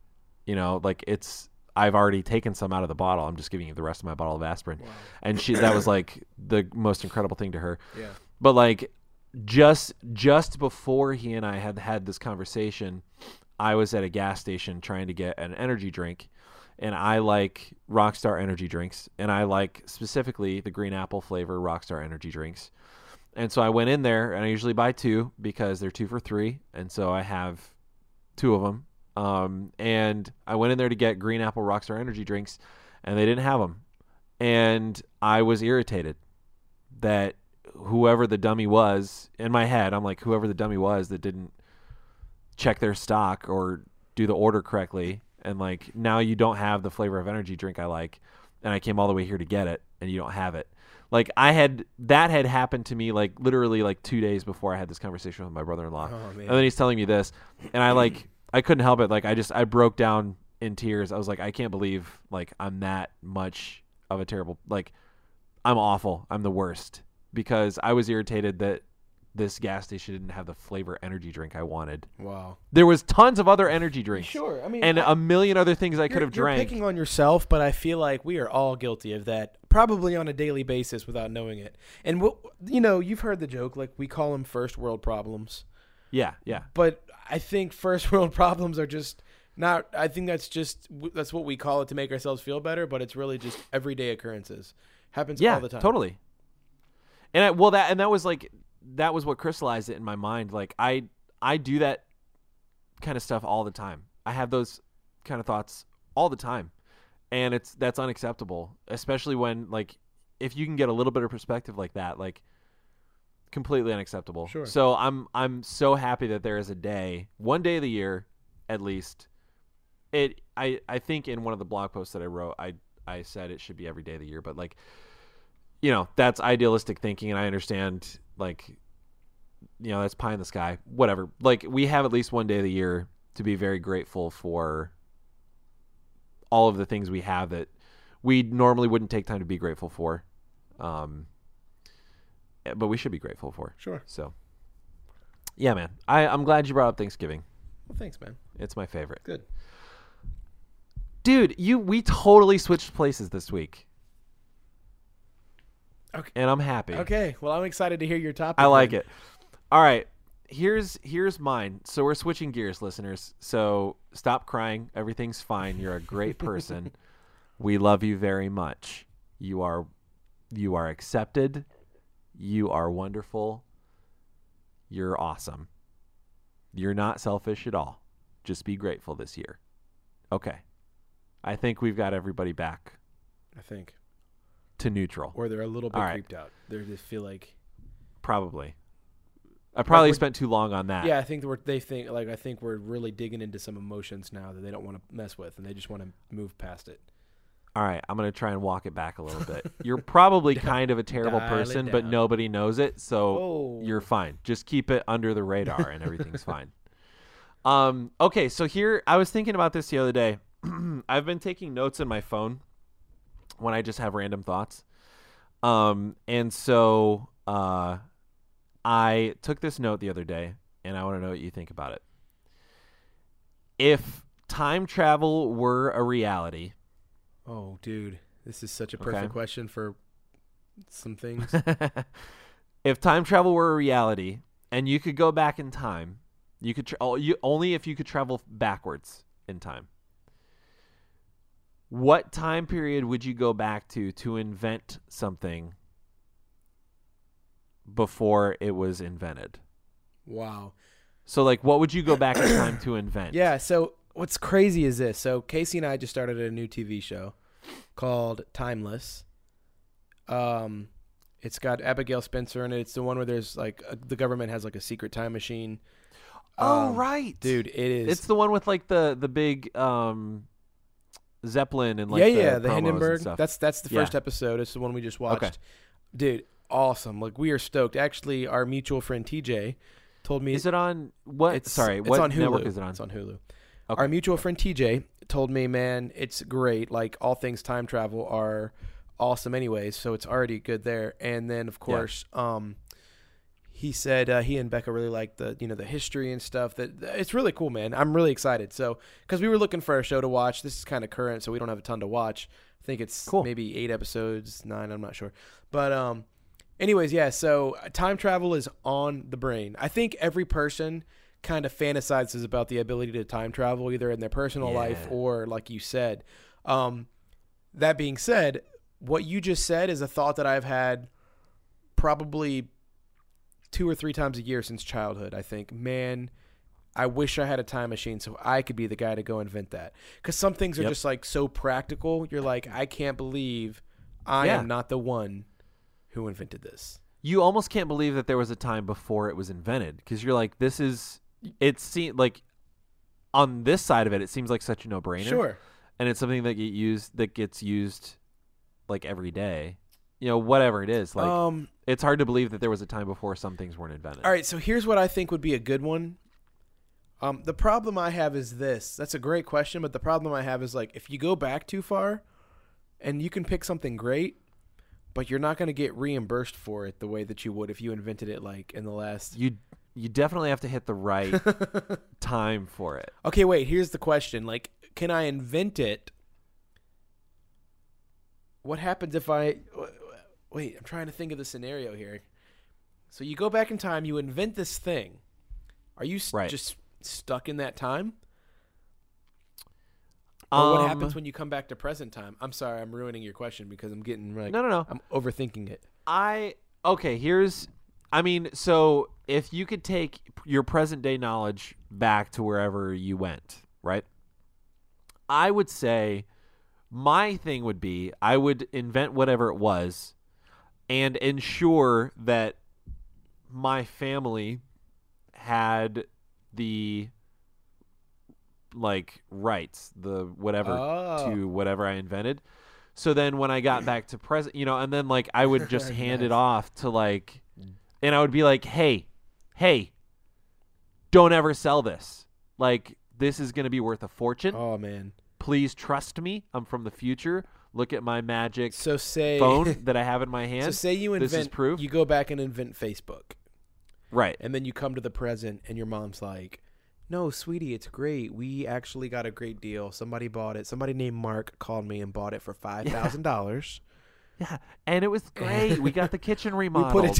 you know, like it's I've already taken some out of the bottle. I'm just giving you the rest of my bottle of aspirin. Wow. And she that was like the most incredible thing to her. Yeah. But like just just before he and I had had this conversation, I was at a gas station trying to get an energy drink and I like Rockstar energy drinks and I like specifically the green apple flavor Rockstar energy drinks. And so I went in there and I usually buy two because they're 2 for 3 and so I have two of them. Um, and I went in there to get green apple Rockstar energy drinks and they didn't have them. And I was irritated that whoever the dummy was in my head, I'm like, whoever the dummy was that didn't check their stock or do the order correctly. And like, now you don't have the flavor of energy drink I like. And I came all the way here to get it and you don't have it. Like I had, that had happened to me like literally like two days before I had this conversation with my brother-in-law. Oh. And then he's telling me this, and I like I couldn't help it. Like I just I broke down in tears. I was like, I can't believe like I'm that much of a terrible like I'm awful. I'm the worst because I was irritated that this gas station didn't have the flavor energy drink I wanted. wow. There was tons of other energy drinks Sure. I mean, and I- a million other things I could you're- have you're drank. picking on yourself, but I feel like we are all guilty of that probably on a daily basis without knowing it. And what you know, you've heard the joke like we call them first world problems, Yeah, yeah. but I think first world problems are just not. I think that's just that's what we call it to make ourselves feel better, but it's really just everyday occurrences. Happens yeah, all the time. totally. And I, well, that and that was like that was what crystallized it in my mind. Like I I do that kind of stuff all the time. I have those kind of thoughts all the time, and it's that's unacceptable, especially when like if you can get a little bit of perspective like that, like completely unacceptable. Sure. So I'm I'm so happy that there is a day, one day of the year, at least. It I I think in one of the blog posts that I wrote, I I said it should be every day of the year, but like you know that's idealistic thinking and i understand like you know that's pie in the sky whatever like we have at least one day of the year to be very grateful for all of the things we have that we normally wouldn't take time to be grateful for um but we should be grateful for Sure. so yeah man i i'm glad you brought up thanksgiving Well, thanks, man. it's my favorite Good. dude you we totally switched places this week Okay. and i'm happy Okay. Well, I'm excited to hear your topic. I like then. it. All right. Here's here's mine. So we're switching gears, listeners. So stop crying. Everything's fine. You're a great person. we love you very much. You are you are accepted. You are wonderful. You're awesome. You're not selfish at all. Just be grateful this year. Okay. I think we've got everybody back I think, to neutral. or they're a little bit All right. creeped out. They just feel like. Probably. I probably spent too long on that. Yeah, I think we're, they think like I think we're really digging into some emotions now that they don't want to mess with, and they just want to move past it. All right, I'm gonna try and walk it back a little bit. You're probably kind of a terrible person, but nobody knows it, so Oh, you're fine. Just keep it under the radar, and everything's fine. Um, okay, so here I was thinking about this the other day. I've been taking notes in my phone when I just have random thoughts, um, and so uh, I took this note the other day, and I want to know what you think about it. If time travel were a reality. oh, dude, this is such a perfect Okay. question for some things. if time travel were a reality and you could go back in time, you could tra- oh, you only if you could travel backwards in time. What time period would you go back to to invent something before it was invented? wow. So like what would you go back in time to invent? Yeah. So what's crazy is this. So Casey and I just started a new TV show called Timeless. Um, it's got Abigail Spencer in it. It's the one where there's like a, the government has like a secret time machine. Oh Um, right. dude, it is. It's the one with like the the big um Zeppelin and like yeah, the yeah, the Hindenburg. That's that's the Yeah. first episode. It's the one we just watched. Okay. Dude, awesome! Like we are stoked. Actually, our mutual friend TJ told me Is it on what? it's Sorry, It's what on Hulu. network is it on? It's on Hulu. Okay. Our mutual friend TJ told me, man, it's great. Like all things time travel are awesome, anyways. So it's already good there. And then of course, um, he said uh, he and Becca really like the you know the history and stuff. That it's really cool, man. I'm really excited. So because we were looking for a show to watch, this is kind of current, so we don't have a ton to watch. I think it's Cool. maybe eight episodes, nine. I'm not sure, but um, anyways, yeah. So uh, time travel is on the brain. I think every person kind of fantasizes about the ability to time travel, either in their personal life or, like you said. Um, that being said, what you just said is a thought that I've had probably two or three times a year since childhood. I think, man, I wish I had a time machine so I could be the guy to go invent that. Because some things are Yep. just like so practical. You're like, I can't believe I Yeah. am not the one who invented this. You almost can't believe that there was a time before it was invented because you're like, this is. It seems like on this side of it, it seems like such a no brainer. Sure. and it's something that get used that gets used like every day. You know, whatever it is, like um. it's hard to believe that there was a time before some things weren't invented. All right. So here's what I think would be a good one. Um, the problem I have is this. That's a great question, but the problem I have is like if you go back too far, and you can pick something great, but you're not going to get reimbursed for it the way that you would if you invented it like in the last. You you definitely have to hit the right time for it. Okay, wait. Here's the question: Like, can I invent it what happens if I wait? I'm trying to think of the scenario here. So you go back in time, you invent this thing. Are you s- Right. just stuck in that time? Or what Um, happens when you come back to present time? I'm sorry, I'm ruining your question because I'm getting like No, no, no. I'm overthinking it. I okay. Here's, I mean, so if you could take your present day knowledge back to wherever you went, right? I would say my thing would be I would invent whatever it was, and ensure that my family had the like rights, the whatever Oh. to whatever I invented. So then when I got back to present, you know, and then like I would just hand it off to like, and I would be like, hey, hey, don't ever sell this. Like, this is going to be worth a fortune. Oh man. Please trust me. I'm from the future. Look at my magic So say phone that I have in my hand. so say you invent This is proof. you go back and invent Facebook. right. And then you come to the present and your mom's like, "No, sweetie, it's great. We actually got a great deal. Somebody bought it. Somebody named Mark called me and bought it for $5,000." Yeah. And it was great. we got the kitchen remodeled. it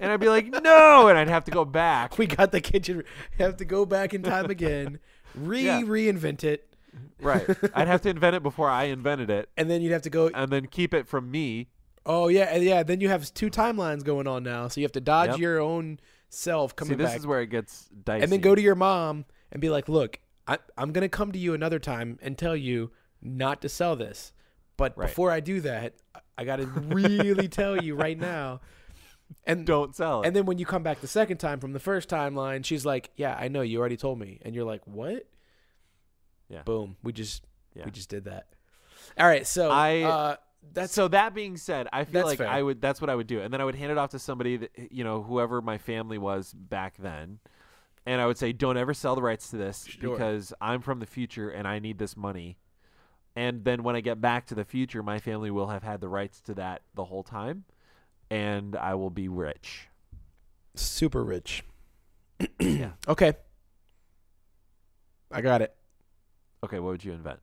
and I'd be like, no. And I'd have to go back. we got the kitchen have to go back in time again, re Yeah. reinvent it, right. I'd have to invent it before I invented it and then you'd have to go and then keep it from me. Oh yeah, and yeah, then you have two timelines going on now. So you have to dodge Yep. your own self coming See, this back. is where it gets dicey. and then go to your mom and be like, "Look, I, I'm gonna come to you another time and tell you not to sell this, but Right. before I do that, I- I gotta really tell you right now." And don't sell it. and then when you come back the second time from the first timeline, she's like, "Yeah, I know you already told me," and you're like, "What?" Yeah. Boom. We just Yeah. we just did that. All right, so I- uh, that's so that being said, I feel like fair. I would. That's what I would do, and then I would hand it off to somebody that you know, whoever my family was back then, and I would say, "Don't ever sell the rights to this Sure. because I'm from the future and I need this money." And then when I get back to the future, my family will have had the rights to that the whole time, and I will be rich. super rich. yeah. Okay. I got it. Okay, what would you invent?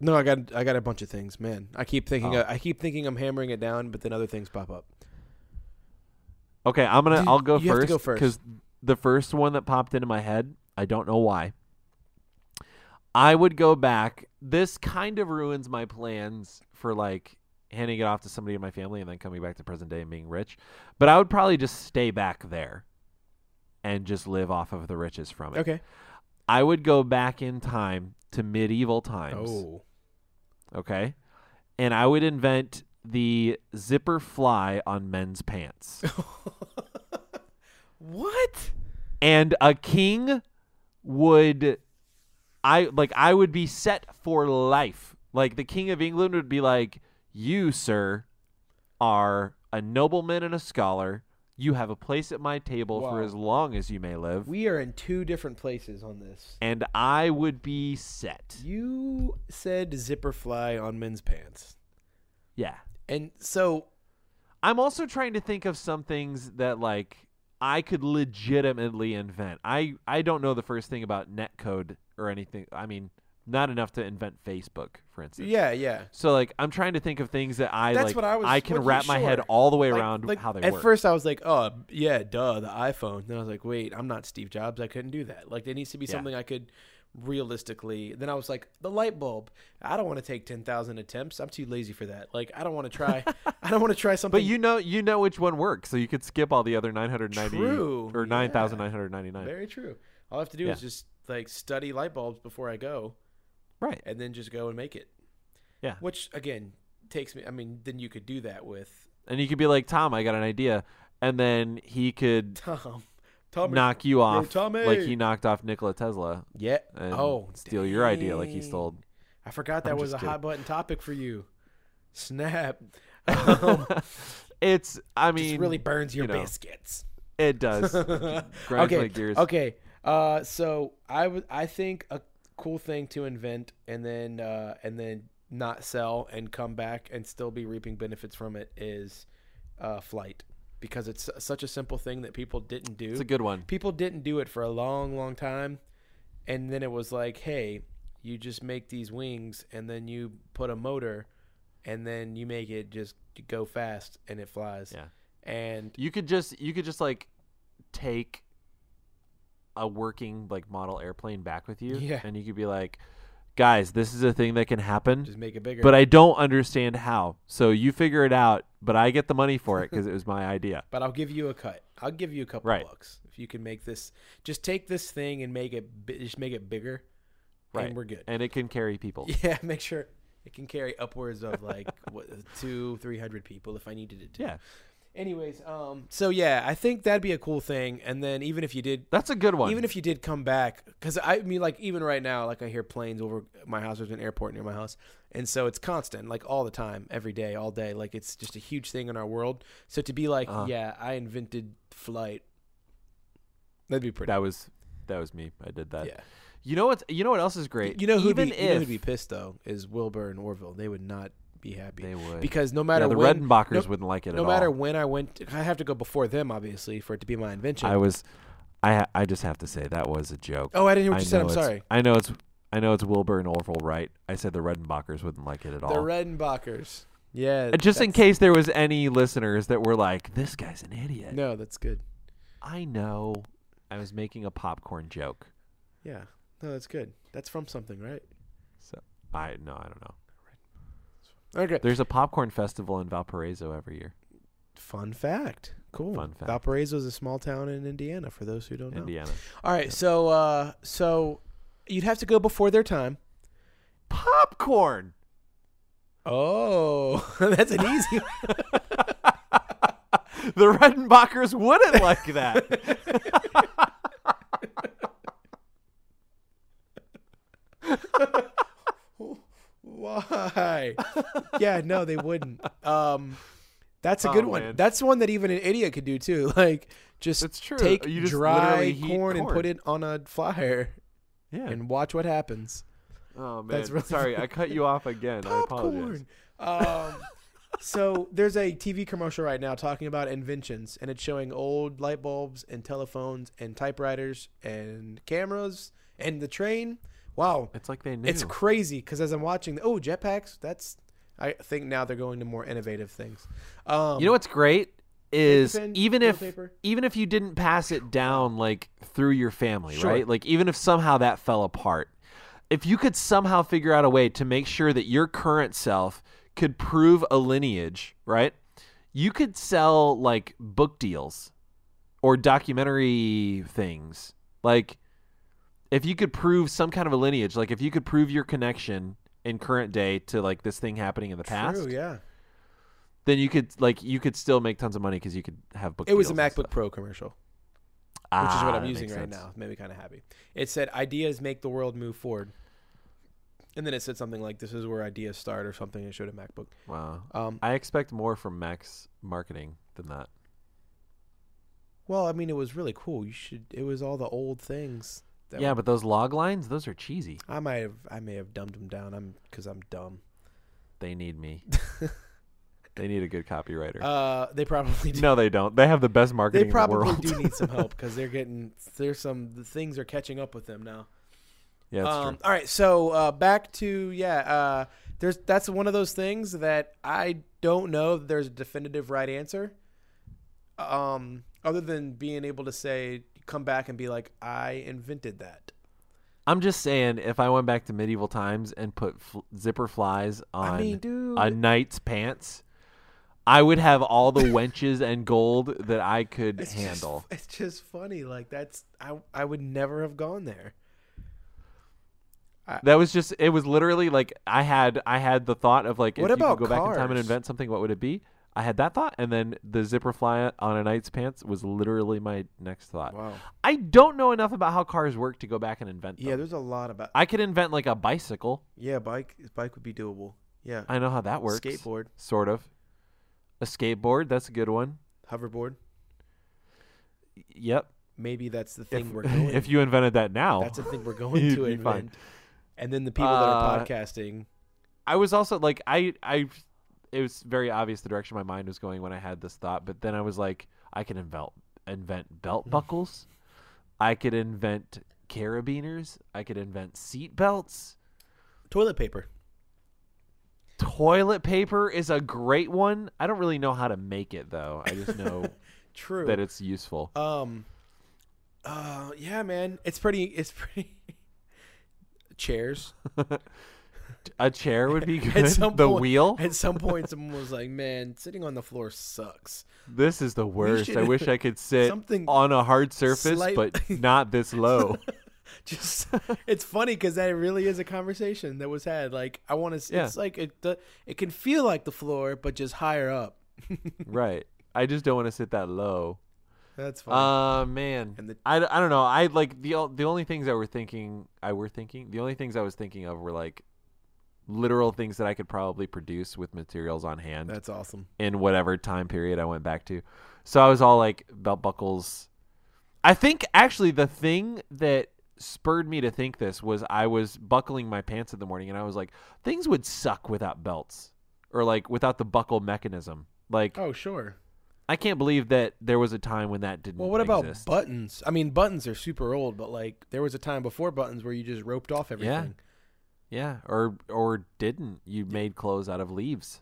No, I got I got a bunch of things, man. I keep thinking Oh. I keep thinking I'm hammering it down, but then other things pop up. Okay, I'm gonna. Dude, I'll go you have to first go first. because the first one that popped into my head, I don't know why. I would go back. This kind of ruins my plans for like handing it off to somebody in my family and then coming back to present day and being rich. But I would probably just stay back there and just live off of the riches from it. Okay. I would go back in time to medieval times. Oh. Okay. And I would invent the zipper fly on men's pants. what? and a king would I like I would be set for life. Like the king of England would be like, "You, sir, are a nobleman and a scholar. You have a place at my table for as long as you may live." We are in two different places on this. and I would be set. You said zipper fly on men's pants. Yeah. And so I'm also trying to think of some things that like I could legitimately invent. I I don't know the first thing about netcode or anything. I mean, not enough to invent Facebook, for instance. yeah, yeah. So like I'm trying to think of things that I That's like what I was- I can wrap my head all the way Like- around like, how they work. at work. first I was like, oh yeah, duh, the iPhone. Then I was like, wait, I'm not Steve Jobs. I couldn't do that. Like there needs to be Yeah. something I could realistically. Then I was like, the light bulb. I don't want to take ten thousand attempts. I'm too lazy for that. Like I don't want to try. I don't want to try something. but you know you know which one works, so you could skip all the other 990 True, or yeah. 9999. very true. All I have to do is just like study light bulbs before I go, Right. and then just go and make it. Yeah. Which again takes me. I mean, then you could do that with And you could be like, "Tom, I got an idea." And then he could Tom. Tom. knock you off Tommy. like he knocked off Nikola Tesla Yeah. and oh, steal your idea like he stole. I forgot that I'm was a just hot button topic for you. Snap. Um, it's I mean just really burns your you know, biscuits. It does. Okay. gears. Okay. Uh, so I would I think a cool thing to invent and then uh, and then not sell and come back and still be reaping benefits from it is uh, flight because it's such a simple thing that people didn't do. It's a good one. people didn't do it for a long, long time. And then it was like, hey, you just make these wings and then you put a motor and then you make it just go fast and it flies. Yeah. And You could just you could just like take a working like model airplane back with you, Yeah. and you could be like, guys, this is a thing that can happen, just make it bigger. but I don't understand how. So you figure it out, but I get the money for it because it was my idea. but I'll give you a cut. I'll give you a couple Right. bucks if you can make this. Just take this thing and make it. Just make it bigger. Right. And we're good. And it can carry people. Yeah, make sure it can carry upwards of like what, two, three hundred people if I needed it to. Yeah, Anyways, um, so yeah, I think that'd be a cool thing. And then even if you did, that's a good one. even if you did come back, because I mean, like even right now, like I hear planes over my house. There's an airport near my house, and so it's constant, like all the time, every day, all day. Like it's just a huge thing in our world. So to be like, Uh-huh. yeah, I invented flight, that'd be pretty. that was that was me. I did that. yeah. You know what? You know what else is great? You know who'd even be, if you know who'd be pissed though is Wilbur and Orville. They would not be happy they would because no yeah, matter the when, Redenbachers no- wouldn't like it no at matter all. when I went, I have to go before them, obviously, for it to be my invention. I was, I ha- I just have to say that was a joke. oh, I didn't hear what I you said. I'm sorry. I know it's I know it's Wilbur and Orville, right? I said the Redenbachers wouldn't like it at all. The. Redenbachers. Yeah. Just in case there was any listeners that were like, "This guy's an idiot." No, that's good. I know. I was making a popcorn joke. Yeah. No, that's good. That's from something, right? So I no, I don't know. Okay. There's a popcorn festival in Valparaiso every year. Fun fact. Cool. Fun fact. Valparaiso is a small town in Indiana. For those who don't know. Indiana. All right. So, uh, so you'd have to go before their time. Popcorn. Oh, that's an easy. one. the Redenbachers wouldn't like that. Why? yeah, no, they wouldn't. Um, that's a Oh, good one. man. That's one that even an idiot could do too. Like just It's true. take just dry literally corn, and put it on a flyer yeah. and watch what happens. oh man. that's really Sorry, I cut you off again. I apologize. Popcorn. Um, so there's a TV commercial right now talking about inventions, and it's showing old light bulbs and telephones and typewriters and cameras and the train. Wow, It's like they knew. it's crazy because as I'm watching, oh jetpacks. That's I think now they're going to more innovative things. Um, you know what's great is pen, even if paper. even if you didn't pass it down like through your family, Sure. right? Like even if somehow that fell apart, if you could somehow figure out a way to make sure that your current self could prove a lineage, right? You could sell like book deals or documentary things. Like if you could prove some kind of a lineage, like if you could prove your connection in current day to like this thing happening in the past, True, yeah. then you could like you could still make tons of money because you could have book. It was a MacBook. Pro commercial. which is Ah, what I'm using right sense. now. Made me kind of happy. It said ideas make the world move forward, and then it said something like "This is where ideas start" or something. It showed a MacBook. Wow, Um, I expect more from Mac's marketing than that. well, I mean, it was really cool. You should. It was all the old things. Yeah, but those log lines, those are cheesy. I might have. I may have dumbed them down. I'm because I'm dumb. They need me. they need a good copywriter. Uh, they probably do. no, they don't. They have the best they marketing in the probably world. do need some help because they're getting there's some the things are catching up with them now. yeah, um. All right, so uh, back to yeah. Uh, there's that's one of those things that I don't know. That there's a definitive right answer. Um, other than being able to say, come back and be like, I invented that. I'm just saying, if I went back to medieval times and put fl- zipper flies on I mean, a knight's pants, I would have all the wenches and gold that I could it's handle. Just, it's just funny. Like that's I I would never have gone there. That was just it was literally like I had I had the thought of like What if you about could go back in time and invent something, what would it be? I had that thought, and then the zipper fly on a knight's pants was literally my next thought. Wow. I don't know enough about how cars work to go back and invent them. Yeah, there's a lot about. I could invent like a bicycle. Yeah, bike bike would be doable. Yeah, I know how that works. skateboard, sort of. A skateboard, that's a good one. hoverboard. Yep. Maybe that's the thing If, we're going. To If you invented that now, That's the thing we're going to invent. fine. And then the people that are Uh, podcasting. I was also like I I it was very obvious the direction my mind was going when I had this thought, but then I was like I can invent invent belt buckles. I could invent carabiners. I could invent seat belts. Toilet paper. Toilet paper is a great one. I don't really know how to make it though. I just know True. that it's useful. Um. Uh. Yeah, man. It's pretty. It's pretty. Chairs. A chair would be At good. some the point- wheel. At some point, someone was like, "Man, sitting on the floor sucks." This is the worst. I wish I could sit something on a hard surface, slight- but not this low. Just, it's funny because that really is a conversation that was had. Like, I want to. Yeah. It's like it. It can feel like the floor, but just higher up. right. I just don't want to sit that low. That's fine. Uh man. And the- I, I don't know. I like the the only things I were thinking I were thinking the only things I was thinking of were like literal things that I could probably produce with materials on hand That's awesome. in whatever time period I went back to. So I was all like belt buckles. I think actually the thing that spurred me to think this was I was buckling my pants in the morning and I was like things would suck without belts or like without the buckle mechanism. Like Oh, sure. I can't believe that there was a time when that didn't Well, what about exist. buttons? I mean, buttons are super old, but like there was a time before buttons where you just roped off everything. Yeah, or or didn't you made clothes out of leaves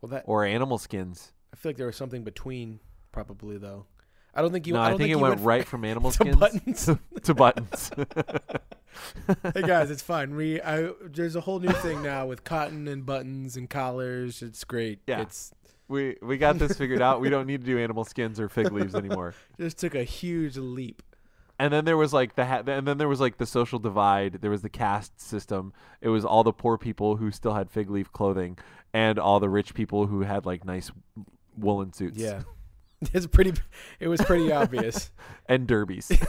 Well, that or animal skins? I feel like there was something between, probably though. I don't think you. no, I, I, don't think, it you went right from animal to skins buttons. to, to buttons. hey guys, it's fine. We I, there's a whole new thing now with cotton and buttons and collars. It's great. Yeah. It's we we got this figured out. We don't need to do animal skins or fig leaves anymore. just took a huge leap. And then there was like the ha- and then there was like the social divide. There was the caste system. It was all the poor people who still had fig leaf clothing, and all the rich people who had like nice woolen suits. Yeah, it's pretty. It was pretty obvious. and derbies.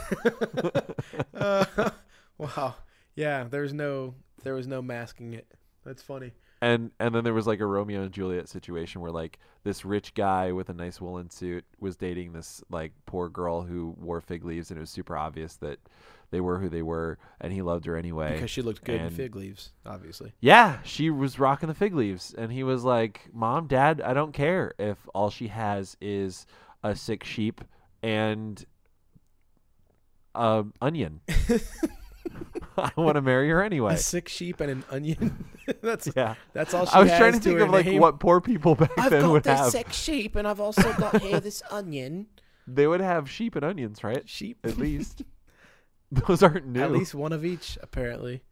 Uh, wow. Yeah, there's no there was no masking it. That's funny. And and then there was like a Romeo and Juliet situation where like this rich guy with a nice woolen suit was dating this like poor girl who wore fig leaves and it was super obvious that they were who they were and he loved her anyway. Because she looked good in fig leaves, obviously. yeah, she was rocking the fig leaves and he was like, "Mom, Dad, I don't care if all she has is a sick sheep and a onion. I want to marry her anyway." A sick sheep and an onion. that's Yeah. that's all she I was has trying to think her of like name. what poor people back I've then got would this have. sick sheep, and I've also got here this onion. They would have sheep and onions, right? sheep. At least. Those aren't new. At least one of each, apparently.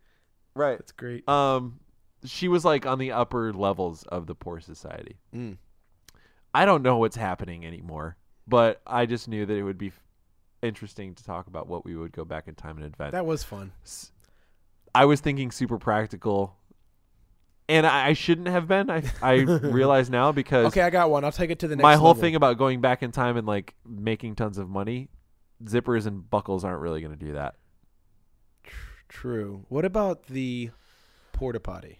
right. That's great. Um she was like on the upper levels of the poor society. Mm. I don't know what's happening anymore, but I just knew that it would be f- interesting to talk about what we would go back in time and invent. That was fun. I was thinking super practical. And I, I shouldn't have been. I I realize now because Okay, I got one. I'll take it to the next my whole level. thing about going back in time and like making tons of money, zippers and buckles aren't really going to do that. True. What about the porta potty?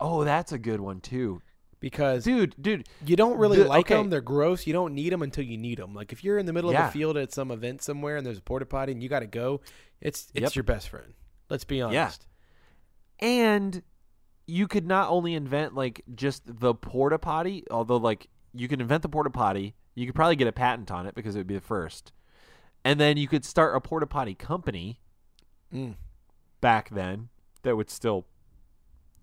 Oh, that's a good one too, Because dude. Dude, you don't really like okay. them. They're gross. You don't need them until you need them. Like if you're in the middle Yeah. of a field at some event somewhere and there's a porta potty and you got to go, it's it's Yep. your best friend. Let's be honest. and you could not only invent like just the porta potty, although like you could invent the porta potty, you could probably get a patent on it because it would be the first, and then you could start a porta potty company Mm. back then that would still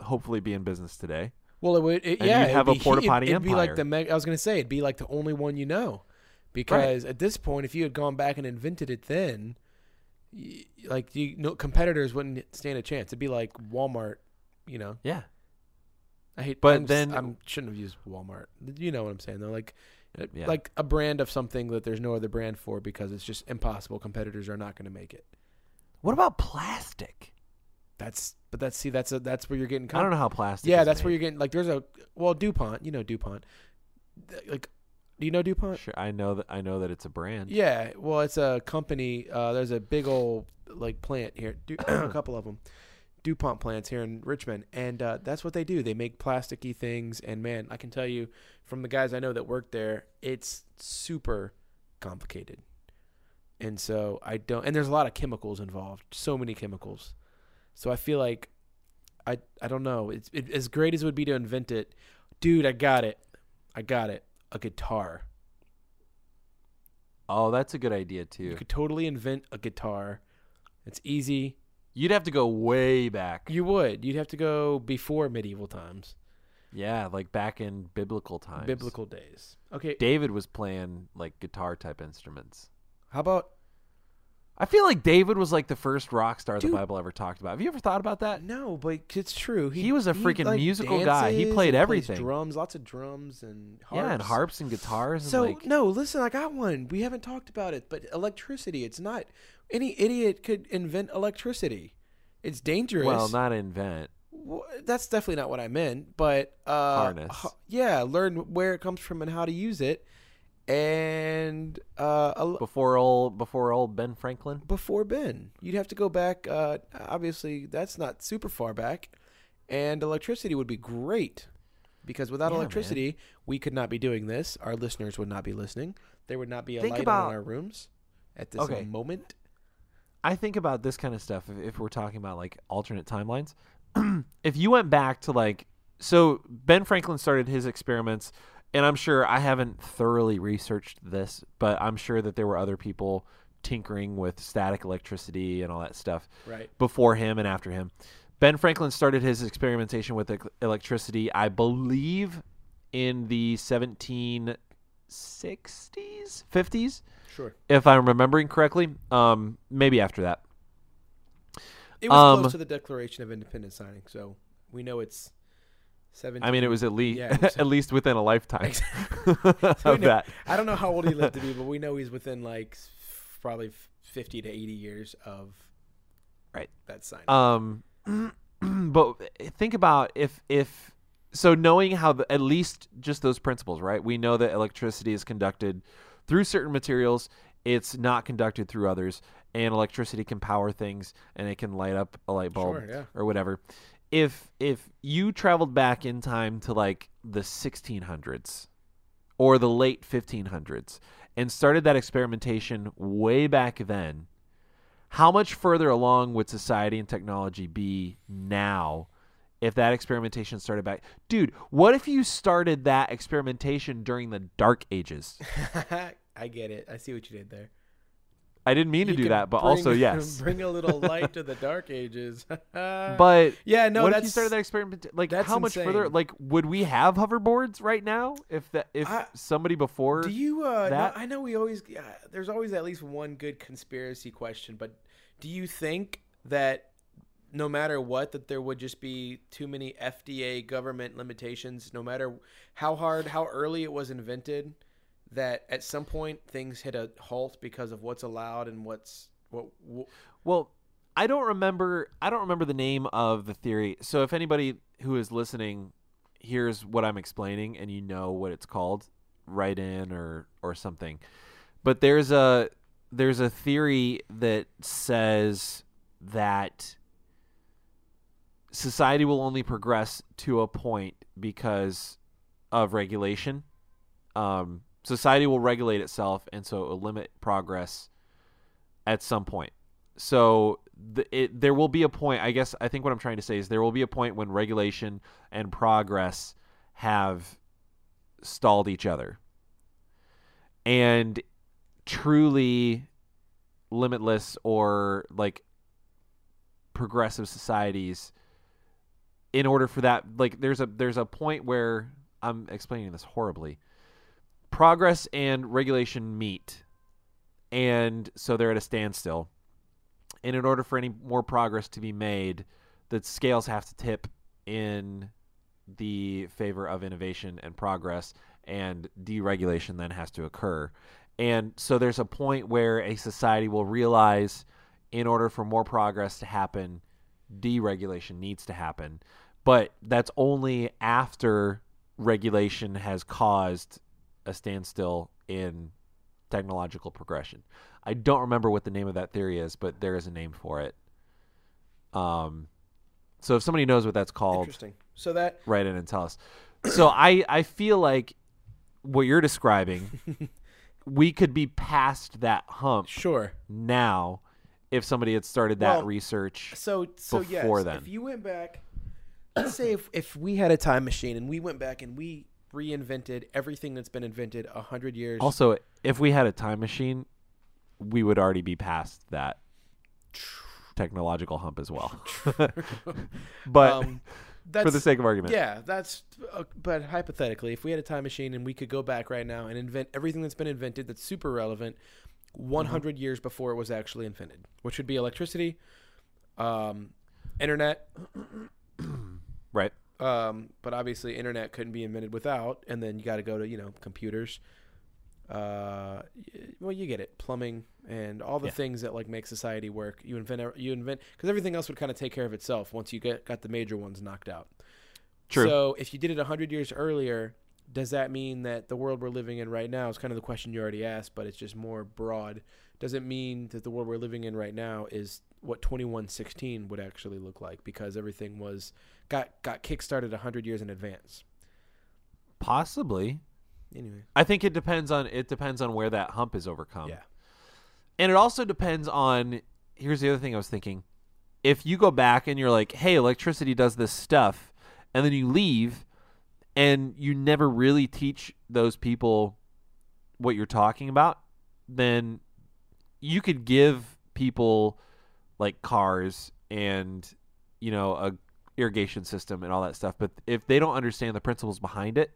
hopefully be in business today. Well, it would. It, yeah, have a be- porta it'd- potty it'd be like the. Meg- I was gonna say it'd be like the only one you know, because at this point, if you had gone back and invented it then, y- like you know, competitors wouldn't stand a chance. It'd be like Walmart. You know, Yeah. I hate. But I'm, then- I shouldn't have used Walmart. You know what I'm saying though, like. uh, Yeah. Like a brand of something that there's no other brand for because it's just impossible. Competitors are not going to make it. What about plastic? That's but that's see that's a, that's where you're getting. I don't know how plastic. Yeah, that's where you're getting like there's a well DuPont, you know DuPont. Like do you know DuPont? Sure, I know that. I know that it's a brand. Yeah, well it's a company uh there's a big old like plant here, Du- a couple of them. DuPont plants here in Richmond and uh, that's what they do. They make plasticky things and man, I can tell you from the guys I know that work there, it's super complicated. And so I don't and there's a lot of chemicals involved, so many chemicals. So I feel like I I don't know. It's it, as great as it would be to invent it. Dude, I got it. I got it. A guitar. Oh, that's a good idea too. You could totally invent a guitar. It's easy. You'd have to go way back. You would. You'd have to go before medieval times, Yeah, like back in biblical times. biblical days. Okay. David was playing like guitar type instruments. How about I feel like David was like the first rock star Dude. the Bible ever talked about. Have you ever thought about that? no? But it's true. He was a freaking musical guy. He played everything. drums, lots of drums and harps. Yeah, and harps and guitars. And So like, no, listen, I got one. We haven't talked about it, but electricity. It's not any idiot could invent electricity. It's dangerous. well, not invent. Wh- that's definitely not what I meant. But uh, Harness. h- yeah, learn where it comes from and how to use it. And uh, a Before old, before old Ben Franklin. before Ben, you'd have to go back. Uh, obviously, that's not super far back. And electricity would be great because without Yeah, man. electricity, we could not be doing this. Our listeners would not be listening. There would not be a Think light about- in our rooms at this Okay. moment. I think about this kind of stuff if, if we're talking about like alternate timelines. if you went back to like, so Ben Franklin started his experiments, and I'm sure I haven't thoroughly researched this, but I'm sure that there were other people tinkering with static electricity and all that stuff Right. before him and after him. Ben Franklin started his experimentation with electricity, I believe, in the 1760s, 50s, Sure. if I'm remembering correctly. Um, maybe after that. It was Um, close to the Declaration of Independence signing, so we know it's seventeen. I mean, it was at least Yeah, was- at least within a lifetime So of know- that. I don't know how old he lived to be, but we know he's within like s- probably fifty to eighty years of Right. that sign. Um, but think about if if so knowing how the, at least just those principles, right? We know that electricity is conducted through certain materials. It's not conducted through others, and electricity can power things, and it can light up a light bulb Sure, yeah. or whatever. If if you traveled back in time to like the 1600s or the late 1500s and started that experimentation way back then, how much further along would society and technology be now if that experimentation started back? Dude, what if you started that experimentation during the dark ages? I get it. I see what you did there. I didn't mean to do that, but bring- also yes. bring a little light to the dark ages. But yeah, no, what if you started that experiment? Like, that's how much further? Like, would we have hoverboards right now if that if I- somebody before? Do you? Uh, no. I know we always. Uh, there's always at least one good conspiracy question, but do you think that no matter what, that there would just be too many FDA government limitations, no matter how hard, how early it was invented, that at some point things hit a halt because of what's allowed and what's what. wh- Well, I don't remember. I don't remember the name of the theory. So if anybody who is listening hears what I'm explaining and you know what it's called, write in or or something. But there's a there's a theory that says that society will only progress to a point because of regulation. Um, society will regulate itself, and so it will limit progress at some point. So the, it, there will be a point. I guess I think what I'm trying to say is there will be a point when regulation and progress have stalled each other, and truly limitless or like progressive societies in order for that like there's a there's a point where I'm explaining this horribly progress and regulation meet and so they're at a standstill. And in order for any more progress to be made the scales have to tip in the favor of innovation and progress and deregulation then has to occur. And so there's a point where a society will realize in order for more progress to happen deregulation needs to happen. But that's only after regulation has caused a standstill in technological progression. I don't remember what the name of that theory is, but there is a name for it. Um, so if somebody knows what that's called, Interesting. So that write in and tell us. So I I feel like what you're describing, we could be past that hump sure. now if somebody had started that Well, research. So so before yes, then. if you went back, let's say if if we had a time machine and we went back and we reinvented everything that's been invented a hundred years. Also, if we had a time machine, we would already be past that technological hump as well. but um, for the sake of argument, Yeah, that's. Uh, but hypothetically, if we had a time machine and we could go back right now and invent everything that's been invented that's super relevant, 100 Mm-hmm. years before it was actually invented, which would be electricity, um, internet. right? Um, but obviously, internet couldn't be invented without. And then you got to go to you know computers. Uh, well, you get it, plumbing and all the Yeah. things that like make society work. You invent, you invent, because everything else would kind of take care of itself once you get got the major ones knocked out. True. So if you did it 100 years earlier, does that mean that the world we're living in right now is kind of the question you already asked, but it's just more broad? Does it mean that the world we're living in right now is what 2116 would actually look like because everything was got got kickstarted 100 years in advance? Possibly. Anyway, I think it depends on it depends on where that hump is overcome. yeah. And it also depends on here's the other thing I was thinking. If you go back and you're like, "Hey, electricity does this stuff," and then you leave and you never really teach those people what you're talking about, then you could give people like cars and you know a irrigation system and all that stuff, but if they don't understand the principles behind it,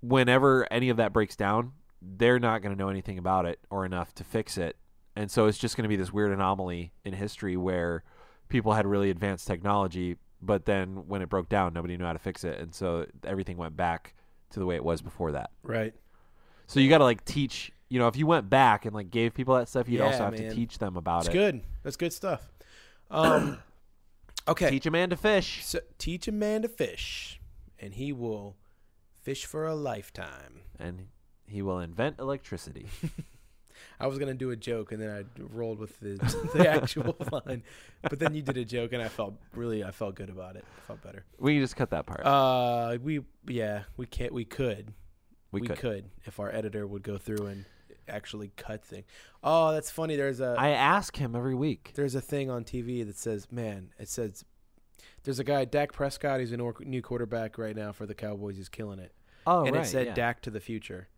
whenever any of that breaks down, they're not going to know anything about it or enough to fix it. And so it's just going to be this weird anomaly in history where people had really advanced technology, but then when it broke down, nobody knew how to fix it. And so everything went back to the way it was before that. Right. So you got to like teach, you know, if you went back and like gave people that stuff, you'd Yeah, also have man. to teach them about It's it. good. That's good stuff. Um, okay. Teach a man to fish. So, teach a man to fish, and he will fish for a lifetime. And he will invent electricity. I was gonna do a joke, and then I rolled with the, the actual line, but then you did a joke, and I felt really, I felt good about it. I felt better. we can just cut that part. Uh, we yeah, we can't. We could. we, We, could. could. if our editor would go through and actually cut thing. Oh, that's funny. There's a I ask him every week. there's a thing on TV that says, man, it says. There's a guy, Dak Prescott. He's a new quarterback right now for the Cowboys. He's killing it. Oh, and right. it said yeah. Dak to the future,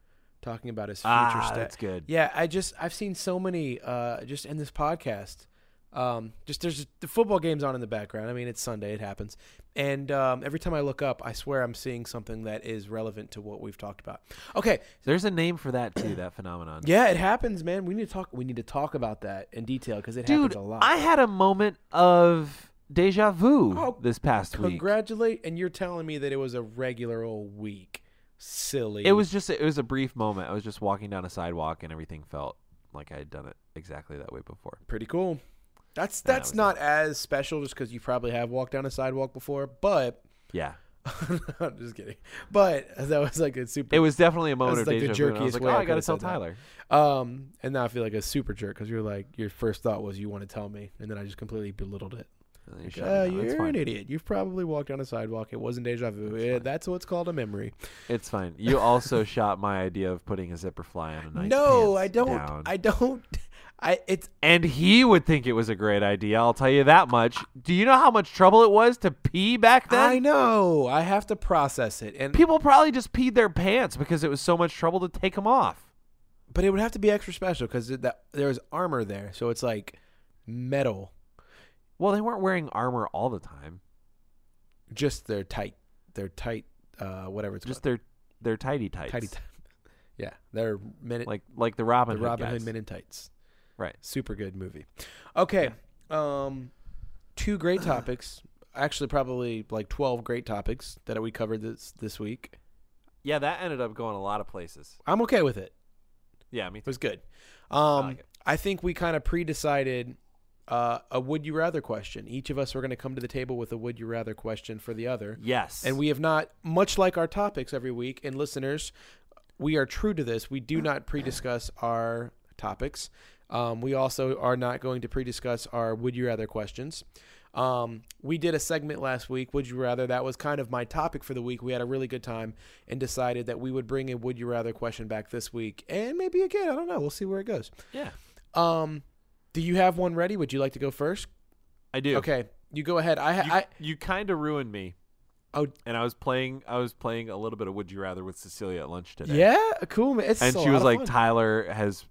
talking about his future Ah, stat. that's good. Yeah, I just I've seen so many uh just in this podcast. Um just there's the football games on in the background. I mean, it's Sunday, it happens. And um every time I look up, I swear I'm seeing something that is relevant to what we've talked about. Okay, There's a name for that too. That phenomenon. yeah, it happens, man. We need to talk we need to talk about that in detail cuz it Dude, happens a lot. I had a moment of deja vu Oh, this past week. Congratulate and you're telling me that it was a regular old week. Silly. It was just it was a brief moment. I was just walking down a sidewalk and everything felt like I had done it exactly that way before. pretty cool. That's that's not as special just cuz you probably have walked down a sidewalk before, but Yeah. I'm just kidding. But that was like a super. It was definitely a moment of like the deja and I was jerkiest like, way oh, I I got to tell said that. Tyler. Um, and now I feel like a super jerk because you're like your first thought was you want to tell me, and then I just completely belittled it. Like, uh, no, you're an idiot. You've probably walked down a sidewalk. It wasn't deja vu. That's fine. That's what's called a memory. It's fine. You also shot my idea of putting a zipper fly on a knight's no, I don't. down. I don't. I it's and he would think it was a great idea. I'll tell you that much. Do you know how much trouble it was to pee back then? I know. I have to process it, and People probably just peed their pants because it was so much trouble to take them off. but it would have to be extra special because that there's armor there, so it's like metal. Well, they weren't wearing armor all the time. Just they're tight. They're tight. Uh, whatever it's Just called. their their tidy tights. tighty. T- yeah, they're minute. like like the Robin the Hood Robin Hood. Men in Tights. Right. Super good movie. Okay. Um, two great topics. Actually, probably like twelve great topics that we covered this this week. Yeah, that ended up going a lot of places. I'm okay with it. Yeah, me too. It was good. Um, like it. I think we kind of pre-decided uh, a would you rather question. Each of us were going to come to the table with a would you rather question for the other. Yes. And we have not, much like our topics every week, and listeners, we are true to this. We do not pre discuss our topics. Um, we also are not going to pre discuss our would you rather questions. Um, we did a segment last week, Would You Rather? That was kind of my topic for the week. We had a really good time and decided that we would bring a Would You Rather question back this week and maybe again. I don't know. We'll see where it goes. yeah, Um, do you have one ready? Would you like to go first? I do. Okay, you go ahead. I, You, I you kind of ruined me. Oh. And I was playing. I was playing a little bit of Would You Rather with Cecilia at lunch today. yeah, cool. Man. It's And she was like, fun. Tyler has.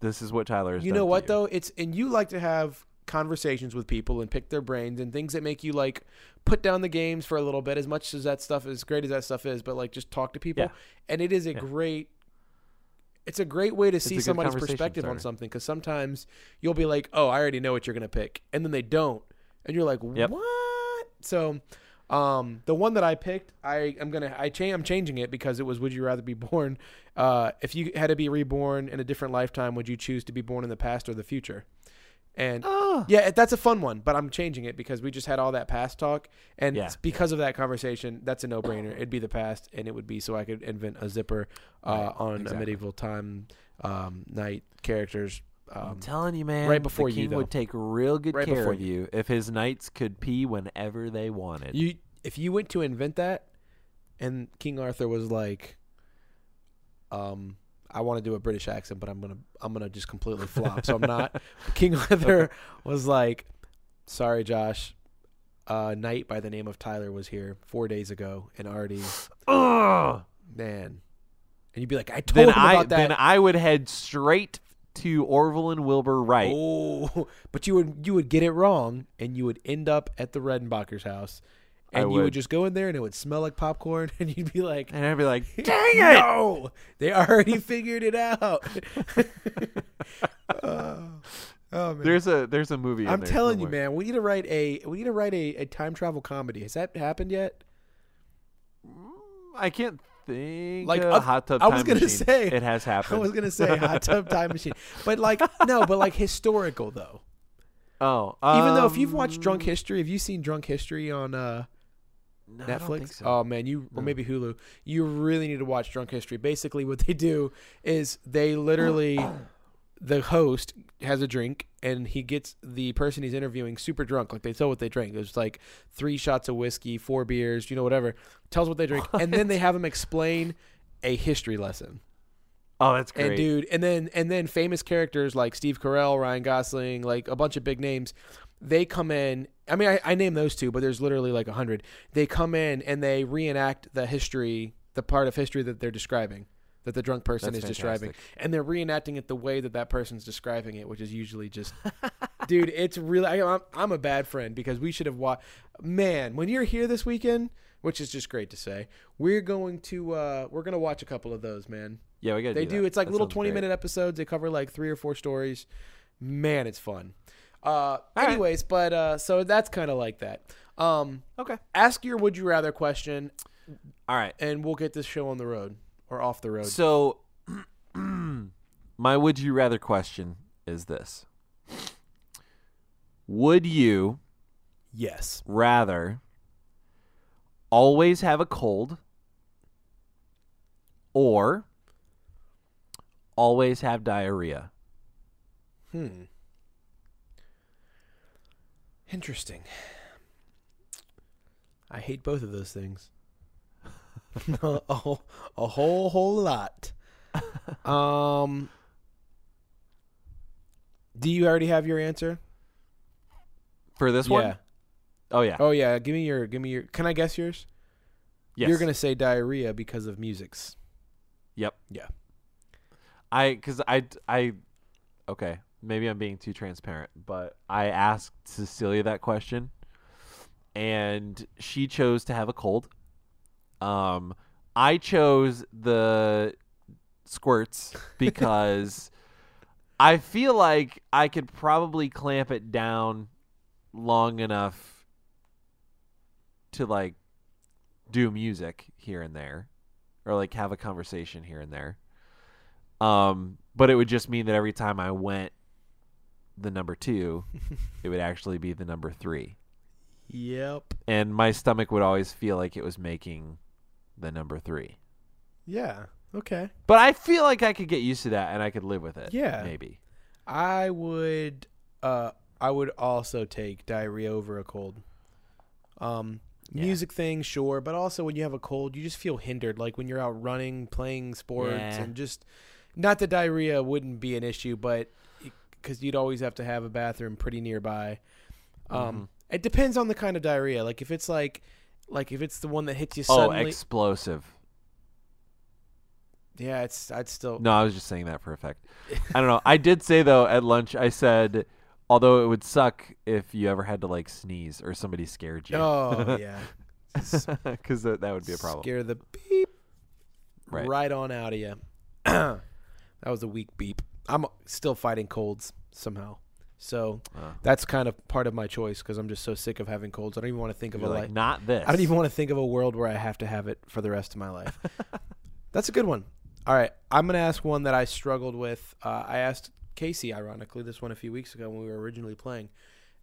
This is what Tyler has. you know what you. though? It's and you like to have conversations with people and pick their brains and things that make you like put down the games for a little bit as much as that stuff as great as that stuff is but like just talk to people Yeah. and it is a Yeah. great it's a great way to see somebody's perspective on something because sometimes you'll be like oh i already know what you're gonna pick and then they don't and you're like Yep. what so um, the one that I picked, I am gonna I change I'm changing it because it was Would you rather be born? Uh, if you had to be reborn in a different lifetime, would you choose to be born in the past or the future? And Oh. yeah, that's a fun one, but I'm changing it because we just had all that past talk, and Yeah, because of that conversation, that's a no brainer. It'd be the past, and it would be so I could invent a zipper uh, Right, on exactly. a medieval time um, knight characters. I'm Um, telling you, man. right before the you, king though. would take real good Right care of you. you if his knights could pee whenever they wanted. You if you went to invent that, and King Arthur was like, um, I want to do a British accent, but I'm gonna I'm gonna just completely flop, so I'm not. King Arthur was like, sorry, Josh. A knight by the name of Tyler was here four days ago and already oh man. And you'd be like, I told Then him I about that. then I would head straight to Orville and Wilbur Wright. Oh, but you would you would get it wrong, and you would end up at the Redenbacher's house, I and you would would. just go in there, and it would smell like popcorn, and you'd be like, And I'd be like, "Dang it! No, they already figured it out." oh, oh, man. there's a there's a movie. I'm there telling you, man, we need to write a we need to write a, a time travel comedy. Has that happened yet? I can't think. Like, uh, a hot tub. I was Time gonna Machine. say- it has happened. I was gonna say hot tub time machine, but like no, but like historical though. oh, Even though if you've watched um, Drunk History, have you seen Drunk History on uh, no, Netflix? so. Oh man, you or maybe Hulu. You really need to watch Drunk History. Basically, what they do is they literally, the host has a drink and he gets the person he's interviewing super drunk. Like they tell what they drink. There's like three shots of whiskey, four beers, you know, whatever. Tells what they drink, and then they have him explain a history lesson. oh, that's great. And dude, and then and then famous characters like Steve Carell, Ryan Gosling, like a bunch of big names, they come in. I mean, I, I name those two, but there's literally like a hundred. They come in and they reenact the history, the part of history that they're describing, that the drunk person That's is describing, and they're reenacting it the way that that person's describing it, which is usually just, dude, it's really. I, I'm, I'm a bad friend because we should have watched. Man, when you're here this weekend, which is just great to say, we're going to uh we're gonna watch a couple of those, man. yeah, we got. They do. That. It's like That little 20 great. minute episodes. They cover like three or four stories. Man, it's fun. Uh, right. anyways, but uh, so that's kind of like that. Um, Okay. ask your would you rather question, All right. and we'll get this show on the road or off the road. So, my would you rather question is this: Would you yes. rather always have a cold or always have diarrhea? Hmm. Interesting. I hate both of those things. a, whole, a whole whole lot. Um. Do you already have your answer? For this yeah. one? Oh yeah. Oh yeah. Give me your. Give me your. Can I guess yours? yes. You're gonna say diarrhea because of music's. Yep. Yeah. I cuz I I okay, maybe I'm being too transparent, but I asked Cecilia that question and she chose to have a cold. Um I chose the squirts because I feel like I could probably clamp it down long enough to like do music here and there or like have a conversation here and there. Um, but it would just mean that every time I went the number two, it would actually be the number three. Yep. And my stomach would always feel like it was making the number three. Yeah. Okay. But I feel like I could get used to that and I could live with it. Yeah. Maybe. I would uh I would also take diarrhea over a cold. Um Yeah. music thing, sure, but also when you have a cold, you just feel hindered like when you're out running, playing sports Yeah. and just not that diarrhea wouldn't be an issue, but cuz you'd always have to have a bathroom pretty nearby. Um Mhm. it depends on the kind of diarrhea. Like if it's like like if it's the one that hits you oh, suddenly. Oh, explosive. yeah, it's I'd still No, I was just saying that for effect. I don't know. I did say though at lunch I said Although it would suck if you ever had to like sneeze or somebody scared you. Oh yeah. because that, that would be a problem. Scare the beep Right. right, on out of you. that was a weak beep. I'm still fighting colds somehow. So that's kind of part of my choice because I'm just so sick of having colds. I don't even want to think of you're a like, life. not this. I don't even want to think of a world where I have to have it for the rest of my life. That's a good one. All right, I'm gonna ask one that I struggled with. Uh, I asked Casey, ironically, this one a few weeks ago when we were originally playing,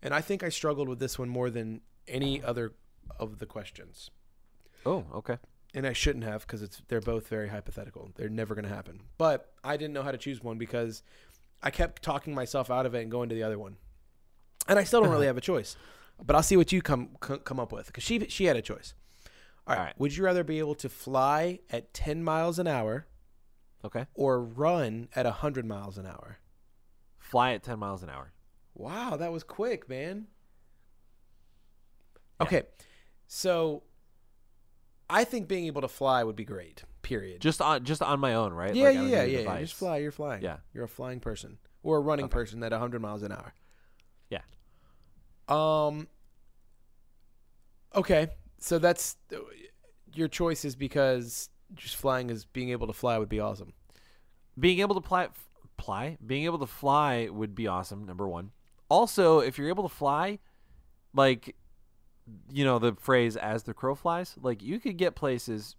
and I think I struggled with this one more than any other of the questions. Oh, okay. And I shouldn't have because it's they're both very hypothetical. They're never gonna happen. But I didn't know how to choose one because I kept talking myself out of it and going to the other one, and I still don't really have a choice. But I'll see what you come c- come up with because she she had a choice. All right. All right. Would you rather be able to fly at 10 miles an hour Okay. or run at 100 miles an hour? Fly at 10 miles an hour. Wow, that was quick, man. Yeah. Okay. So I think being able to fly would be great. Period. Just on just on my own, right? yeah, Like, yeah, yeah, yeah. Just fly, you're flying. Yeah. You're a flying person or a running Okay. person at 100 miles an hour. Yeah. Um Okay. So that's your choice is because just flying is being able to fly would be awesome. Being able to fly, fly, being able to fly would be awesome. Number one. Also, if you're able to fly, like, you know, the phrase "as the crow flies," like you could get places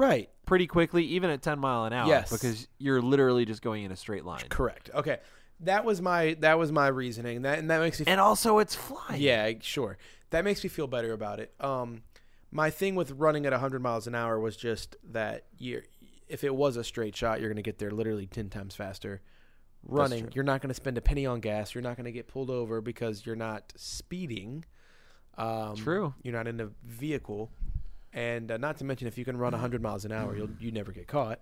Right. pretty quickly, even at 10 mile an hour, Yes. because you're literally just going in a straight line. Correct. Okay. That was my that was my reasoning. That and that makes me And also, it's flying. Yeah, sure. That makes me feel better about it. Um my thing with running at 100 miles an hour was just that you if it was a straight shot, you're going to get there literally 10 times faster. Running, you're not going to spend a penny on gas. You're not going to get pulled over because you're not speeding. Um, True. You're not in a vehicle, and uh, not to mention if you can run 100 miles an hour, you'll you never get caught.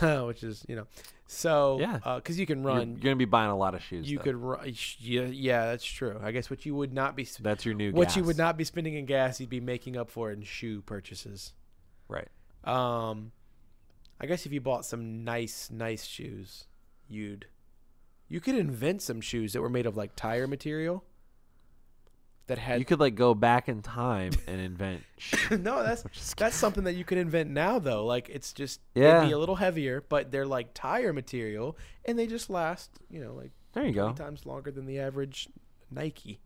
Which is you know, so Yeah. because you can run, you're going to be buying a lot of shoes. you though. could run. Yeah, yeah, that's true. I guess what you would not be That's your new what you would not be spending in gas, you'd be making up for in shoe purchases. Right. Um, I guess if you bought some nice, nice shoes, you'd you could invent some shoes that were made of like tire material that had You could like go back in time and invent. no, that's that's something that you could invent now though. Like it's just Yeah. be a little heavier, but they're like tire material and they just last, you know, like there you go. times longer than the average Nike.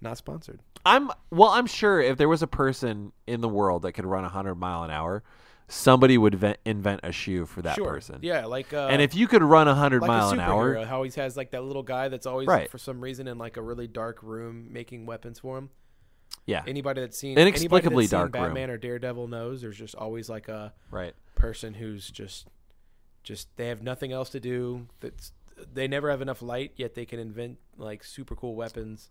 Not sponsored. I'm well. I'm sure if there was a person in the world that could run 100 mile an hour, somebody would ven- invent a shoe for that sure. person. Yeah, like uh, And if you could run 100 like mile a an hour, how always has like that little guy that's always Right. for some reason in like a really dark room making weapons for him. yeah, Anybody that's seen Inexplicably that's seen dark room. Batman or Daredevil knows there's just always like a right. person who's just just they have nothing else to do. That's they never have enough light, yet they can invent like super cool weapons.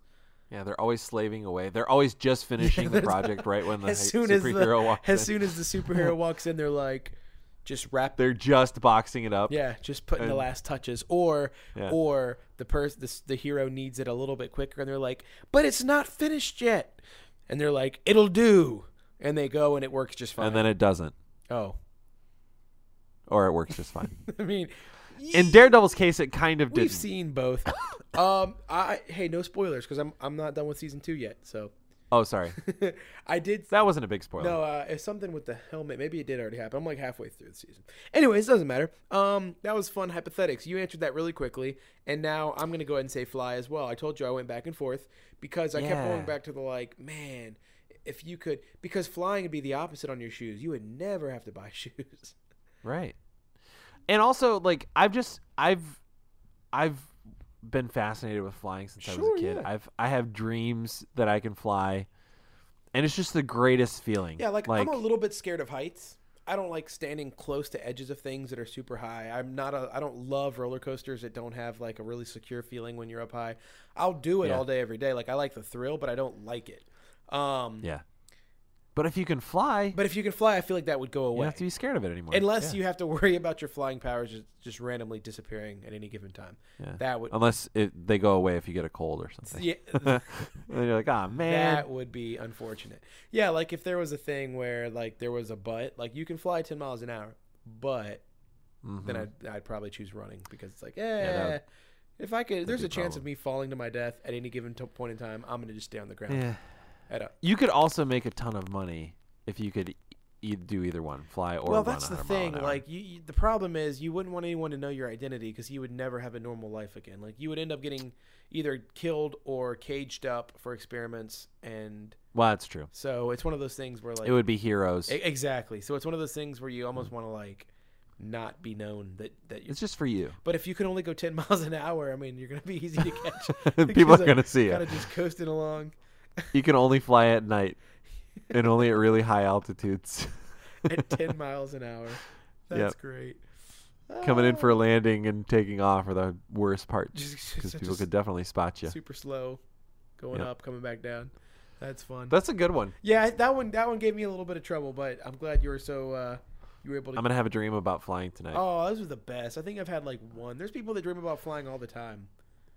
Yeah, they're always slaving away. They're always just finishing the project right when the as soon as the superhero walks as in. soon as the superhero walks in, they're like just wrap they're just boxing it up. Yeah, just putting the last touches, or Yeah. or the person the, the hero needs it a little bit quicker, and they're like, "But it's not finished yet," and they're like, "It'll do," and they go, and it works just fine. and then it doesn't, oh, or it works just fine. I mean, In Daredevil's case, it kind of did. we've seen both. um, I hey, no spoilers because I'm I'm not done with season two yet. So Oh, sorry, I did. that wasn't a big spoiler. No, uh, it's something with the helmet. Maybe it did already happen. I'm like halfway through the season. Anyways, doesn't matter. Um, that was fun hypothetics. You answered that really quickly, and now I'm gonna go ahead and say fly as well. I told you I went back and forth because I kept going back to the like, man, if you could, because flying would be the opposite on your shoes. You would never have to buy shoes. Right. And also, like, I've just I've I've been fascinated with flying since I was a kid. yeah. I've I have dreams that I can fly, and it's just the greatest feeling. Yeah, like, I'm a little bit scared of heights. I don't like standing close to edges of things that are super high. I'm not a I don't love roller coasters that don't have like a really secure feeling when you're up high. I'll do it Yeah. all day every day. Like I like the thrill, but I don't like it. Um yeah. But if you can fly, but if you can fly, I feel like that would go away. you away. don't have to be scared of it anymore. Unless Yeah. you have to worry about your flying powers just, just randomly disappearing at any given time. Yeah. That would Unless it, they go away if you get a cold or something. yeah, and you're like, ah, man. that would be unfortunate. Yeah, like if there was a thing where like there was a but, like you can fly 10 miles an hour, but Mhm. then I'd, I'd probably choose running because it's like, eh, that would- If I could, there's be a a chance of problem. me falling to my death at any given t- point in time. I'm gonna just stay on the ground. Yeah. Head up. You could also make a ton of money if you could e- do either one, fly or well, that's the thing. Like, you, you, the problem is you wouldn't want anyone to know your identity because you would never have a normal life again. Like, you would end up getting either killed or caged up for experiments, and well, that's true. so it's one of those things where like it would be heroes. E- exactly. So it's one of those things where you almost want to like not be known that that you. it's just for you. But if you can only go ten miles an hour, I mean, you're gonna be easy to catch. People are gonna see you. Kind it. of just coasting along You can only fly at night and only at really high altitudes. at ten miles an hour. That's Yep. great. Coming in for a Ah, landing and taking off are the worst parts because people could definitely spot you. super slow, going Yep. up, coming back down. That's fun. That's a good one. yeah, that one that one gave me a little bit of trouble, but I'm glad you were so uh, you were able to. I'm gonna have a dream about flying tonight. oh, those are the best. I think I've had like one. There's people that dream about flying all the time.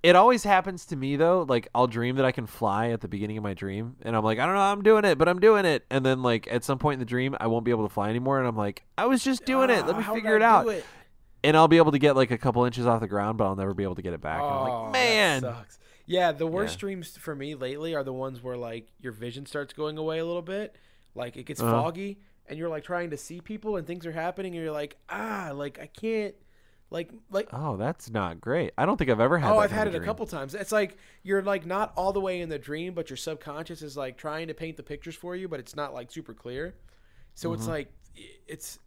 It always happens to me though. Like I'll dream that I can fly at the beginning of my dream, and I'm like, I don't know, I'm doing it, but I'm doing it. And then like at some point in the dream, I won't be able to fly anymore, and I'm like, I was just doing it. Let Ah, me did figure it out. do it? And I'll be able to get like a couple inches off the ground, but I'll never be able to get it back. And I'm Oh, like, that man, sucks. Yeah, the worst Yeah. dreams for me lately are the ones where like your vision starts going away a little bit, like it gets Uh-huh. foggy, and you're like trying to see people and things are happening, and you're like, ah, like I can't, like like. oh, that's not great. I don't think I've ever had. Oh, that I've had it a couple times. It's like you're like not all the way in the dream, but your subconscious is like trying to paint the pictures for you, but it's not like super clear. So Mm-hmm. it's like it's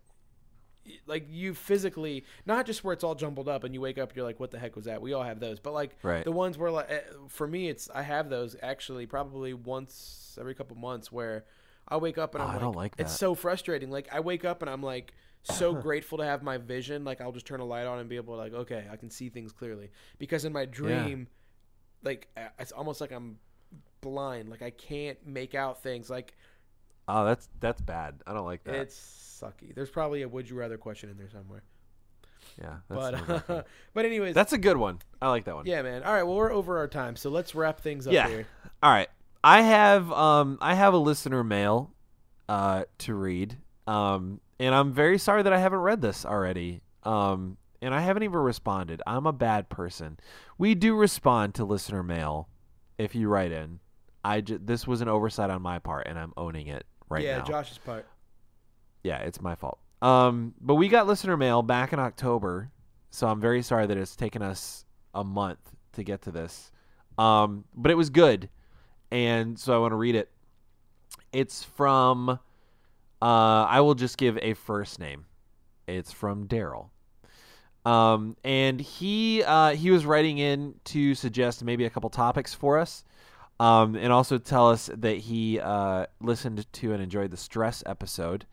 like you physically not just where it's all jumbled up and you wake up you're like what the heck was that we all have those but like Right. the ones where like eh, for me it's i have those actually probably once every couple months where i wake up and Oh, i'm I like, don't like it's so frustrating like i wake up and i'm like so grateful to have my vision like i'll just turn a light on and be able to like okay i can see things clearly because in my dream like eh, it's almost like i'm blind like i can't make out things like Oh, that's that's bad. I don't like that. it's sucky there's probably a would you rather question in there somewhere yeah, that's but nerve-wracking. but anyways that's a good one. I like that one. Yeah, man. All right, well, we're over our time, so let's wrap things up Yeah. here. All right. I have um I have a listener mail uh to read. Um and I'm very sorry that I haven't read this already. Um and I haven't even responded. I'm a bad person. We do respond to listener mail if you write in. I ju- this was an oversight on my part and I'm owning it right yeah, now. Yeah, Josh's part. Yeah, it's my fault. Um, but we got listener mail back in October, so I'm very sorry that it's taken us a month to get to this. Um, but it was good, and so I want to read it. It's from. Uh, I will just give a first name. It's from Daryl. Um, and he uh, he was writing in to suggest maybe a couple topics for us. Um, and also tell us that he uh, listened to and enjoyed the stress episode,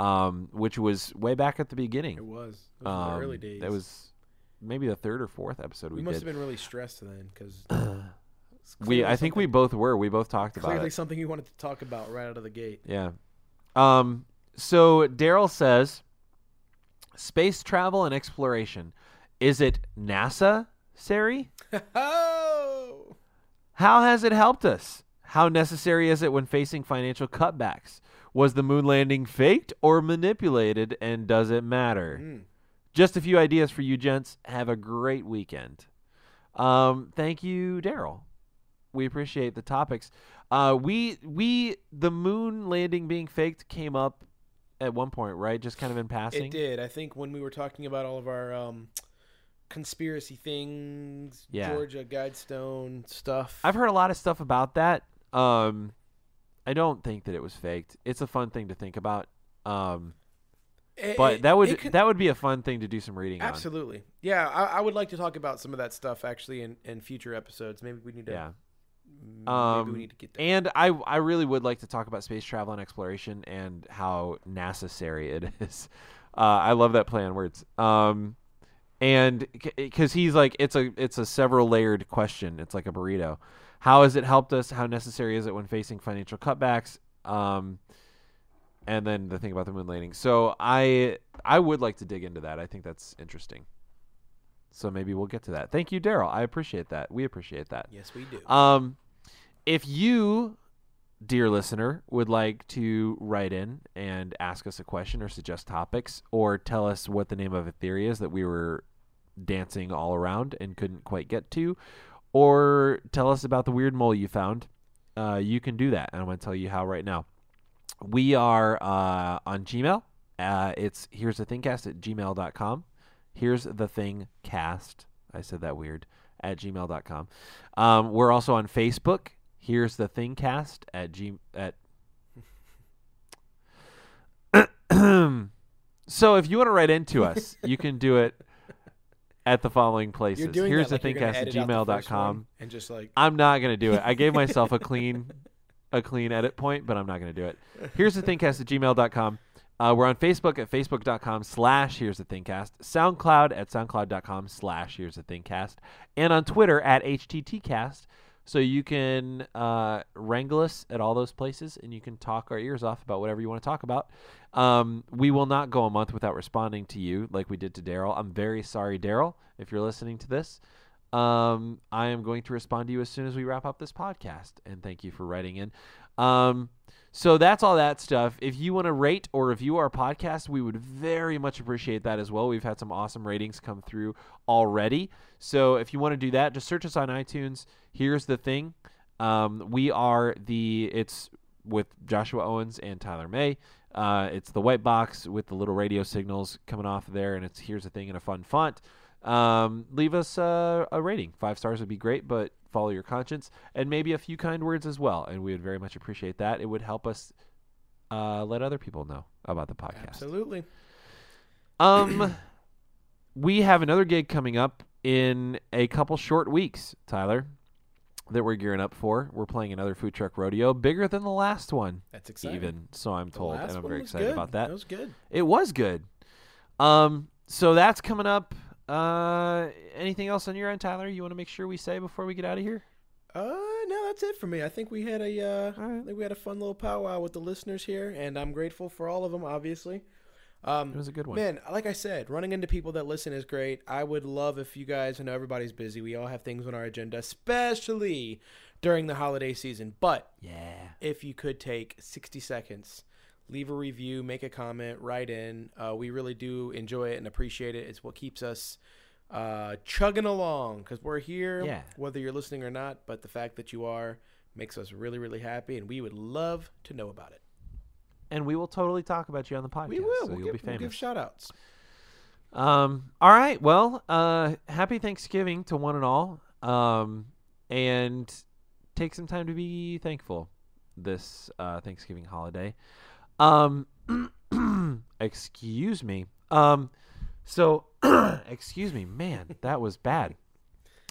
um, which was way back at the beginning. It was. It was in the early Um, days. That was maybe the third or fourth episode we, We, must did. have been really stressed then, because we I think we both were. We both talked about clearly it. something you wanted to talk about right out of the gate. Yeah. Um. So Daryl says, space travel and exploration. Is it NASA, Sari? oh, How has it helped us? How necessary is it when facing financial cutbacks? Was the moon landing faked or manipulated, and does it matter? Mm. Just a few ideas for you gents. Have a great weekend. Um, thank you, Daryl. We appreciate the topics. Uh, we we the moon landing being faked came up at one point, right? Just kind of in passing. it did. I think when we were talking about all of our um, conspiracy things, Yeah. Georgia Guidestone stuff. I've heard a lot of stuff about that. Um, I don't think that it was faked. It's a fun thing to think about. Um, It- but that would could- that would be a fun thing to do some reading absolutely. Yeah, I, I would like to talk about some of that stuff actually in, in future episodes. Maybe we need to. Yeah. Maybe Um, we need to get there. And I I really would like to talk about space travel and exploration and how necessary it is. Uh, I love that play on words. Um, and because he's like it's a it's a several layered question. It's like a burrito. How has it helped us? How necessary is it when facing financial cutbacks? Um, and then the thing about the moon landing. So I I would like to dig into that. I think that's interesting. So maybe we'll get to that. Thank you, Daryl. I appreciate that. We appreciate that. yes, we do. Um, if you, dear listener, would like to write in and ask us a question or suggest topics or tell us what the name of a theory is that we were dancing all around and couldn't quite get to, or tell us about the weird mole you found, uh, you can do that. And I'm going to tell you how right now. We are uh, on Gmail. Uh, it's here's the thingcast at gmail.com. Here's the thing cast. I said that weird at gmail.com. Um, we're also on Facebook. Here's the thing cast at g at. so if you want to write into us, you can do it at the following places. You're doing Here's that the like thingcast at gmail.com. and just like I'm not gonna do it. I gave myself a clean, a clean edit point, but I'm not gonna do it. Here's the thingcast at gmail.com. Uh, we're on Facebook at facebook.com slash here's the thingcast, SoundCloud at soundcloud.com slash here's the thingcast, and on Twitter at HTTcast. So you can uh, wrangle us at all those places, and you can talk our ears off about whatever you want to talk about. Um, we will not go a month without responding to you like we did to Daryl. I'm very sorry, Daryl, if you're listening to this. Um, I am going to respond to you as soon as we wrap up this podcast. And thank you for writing in. Um, so that's all that stuff. If you want to rate or review our podcast, we would very much appreciate that as well. We've had some awesome ratings come through already. So if you want to do that, just search us on iTunes. Here's the thing. Um, we are the it's with Joshua Owens and Tyler May. Uh, it's the white box with the little radio signals coming off of there, and it's here's the thing in a fun font. Um, leave us uh, a rating. Five stars would be great, but follow your conscience and maybe a few kind words as well. And we would very much appreciate that. It would help us uh, let other people know about the podcast. absolutely. Um, we have another gig coming up in a couple short weeks, Tyler, that we're gearing up for. We're playing another food truck rodeo, bigger than the last one, That's exciting. even. So I'm told, and I'm very excited good. about that. That was good. It was good. Um, so that's coming up. Uh, anything else on your end, Tyler? You want to make sure we say before we get out of here? Uh, no, that's it for me. I think we had a, uh, right. I think we had a fun little powwow with the listeners here, and I'm grateful for all of them. Obviously, um, It was a good one. Man, like I said, running into people that listen is great. I would love if you guys, I know everybody's busy. We all have things on our agenda, especially during the holiday season. But Yeah. if you could take 60 seconds, leave a review, make a comment, write in. Uh, we really do enjoy it and appreciate it. It's what keeps us uh, chugging along because we're here, Yeah. whether you're listening or not. But the fact that you are makes us really, really happy, and we would love to know about it. And we will totally talk about you on the podcast. we will. So we'll, you'll give, be we'll famous. give shout outs. Um, all right. Well, uh, happy Thanksgiving to one and all. Um, and take some time to be thankful this uh, Thanksgiving holiday. Um, excuse me. Um, so, excuse me, man, that was bad.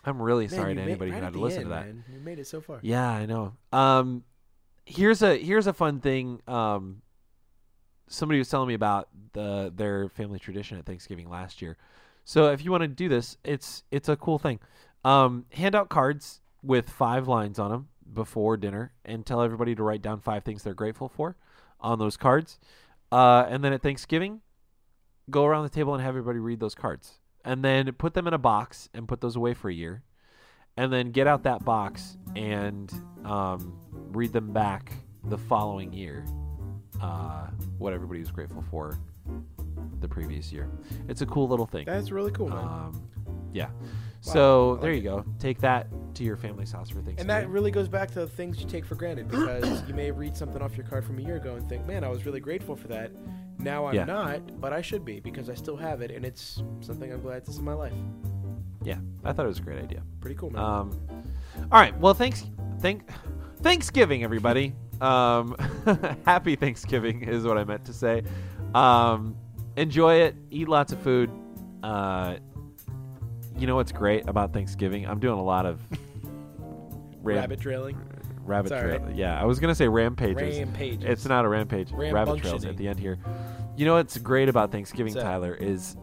I'm really sorry to anybody who had to listen to that. Man. You made it so far. Yeah, I know. Um, here's a here's a fun thing. Um, somebody was telling me about the their family tradition at Thanksgiving last year. So if you want to do this, it's it's a cool thing. Um, hand out cards with five lines on them before dinner, and tell everybody to write down five things they're grateful for on those cards. Uh, and then at Thanksgiving, go around the table and have everybody read those cards, and then put them in a box and put those away for a year and then get out that box and um, read them back the following year. Uh, what everybody was grateful for the previous year. It's a cool little thing. That's really cool, man. Um, yeah. So I there like you go. Take that to your family's house for Thanksgiving. and that really goes back to the things you take for granted because you may read something off your card from a year ago and think, man, I was really grateful for that. Now I'm Yeah. not, but I should be because I still have it and it's something I'm glad this is my life. yeah, I thought it was a great idea. Pretty cool, man. Um, all right. Well, thanks. Thank Thanksgiving, everybody. Um, happy Thanksgiving is what I meant to say. Um, enjoy it. Eat lots of food. Uh, you know what's great about Thanksgiving? I'm doing a lot of ram- Rabbit trailing. rabbit trail. right. Yeah, I was gonna say rampages. Rampages. It's not a rampage. Rabbit trails at the end here. You know what's great about Thanksgiving? Tyler, is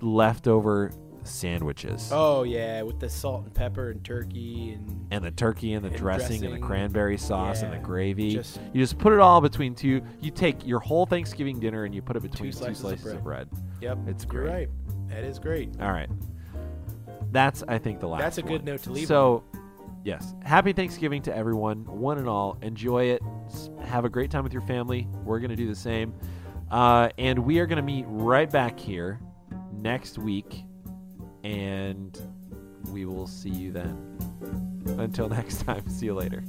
leftover sandwiches. Oh, yeah, with the salt and pepper and turkey and. and the turkey and the And dressing, and the cranberry sauce and the gravy. Just- you just put it all between two. You take your whole Thanksgiving dinner and you put it between two slices slices, of of, bread. Yep. It's great. right. That is great. All right, that's I think the last. That's a good one. note to leave So, yes, happy Thanksgiving to everyone, one and all. Enjoy it. Have a great time with your family. We're gonna do the same, uh, and we are gonna meet right back here next week and we will see you then. Until next time, see you later.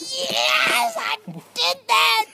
Yes, I did that!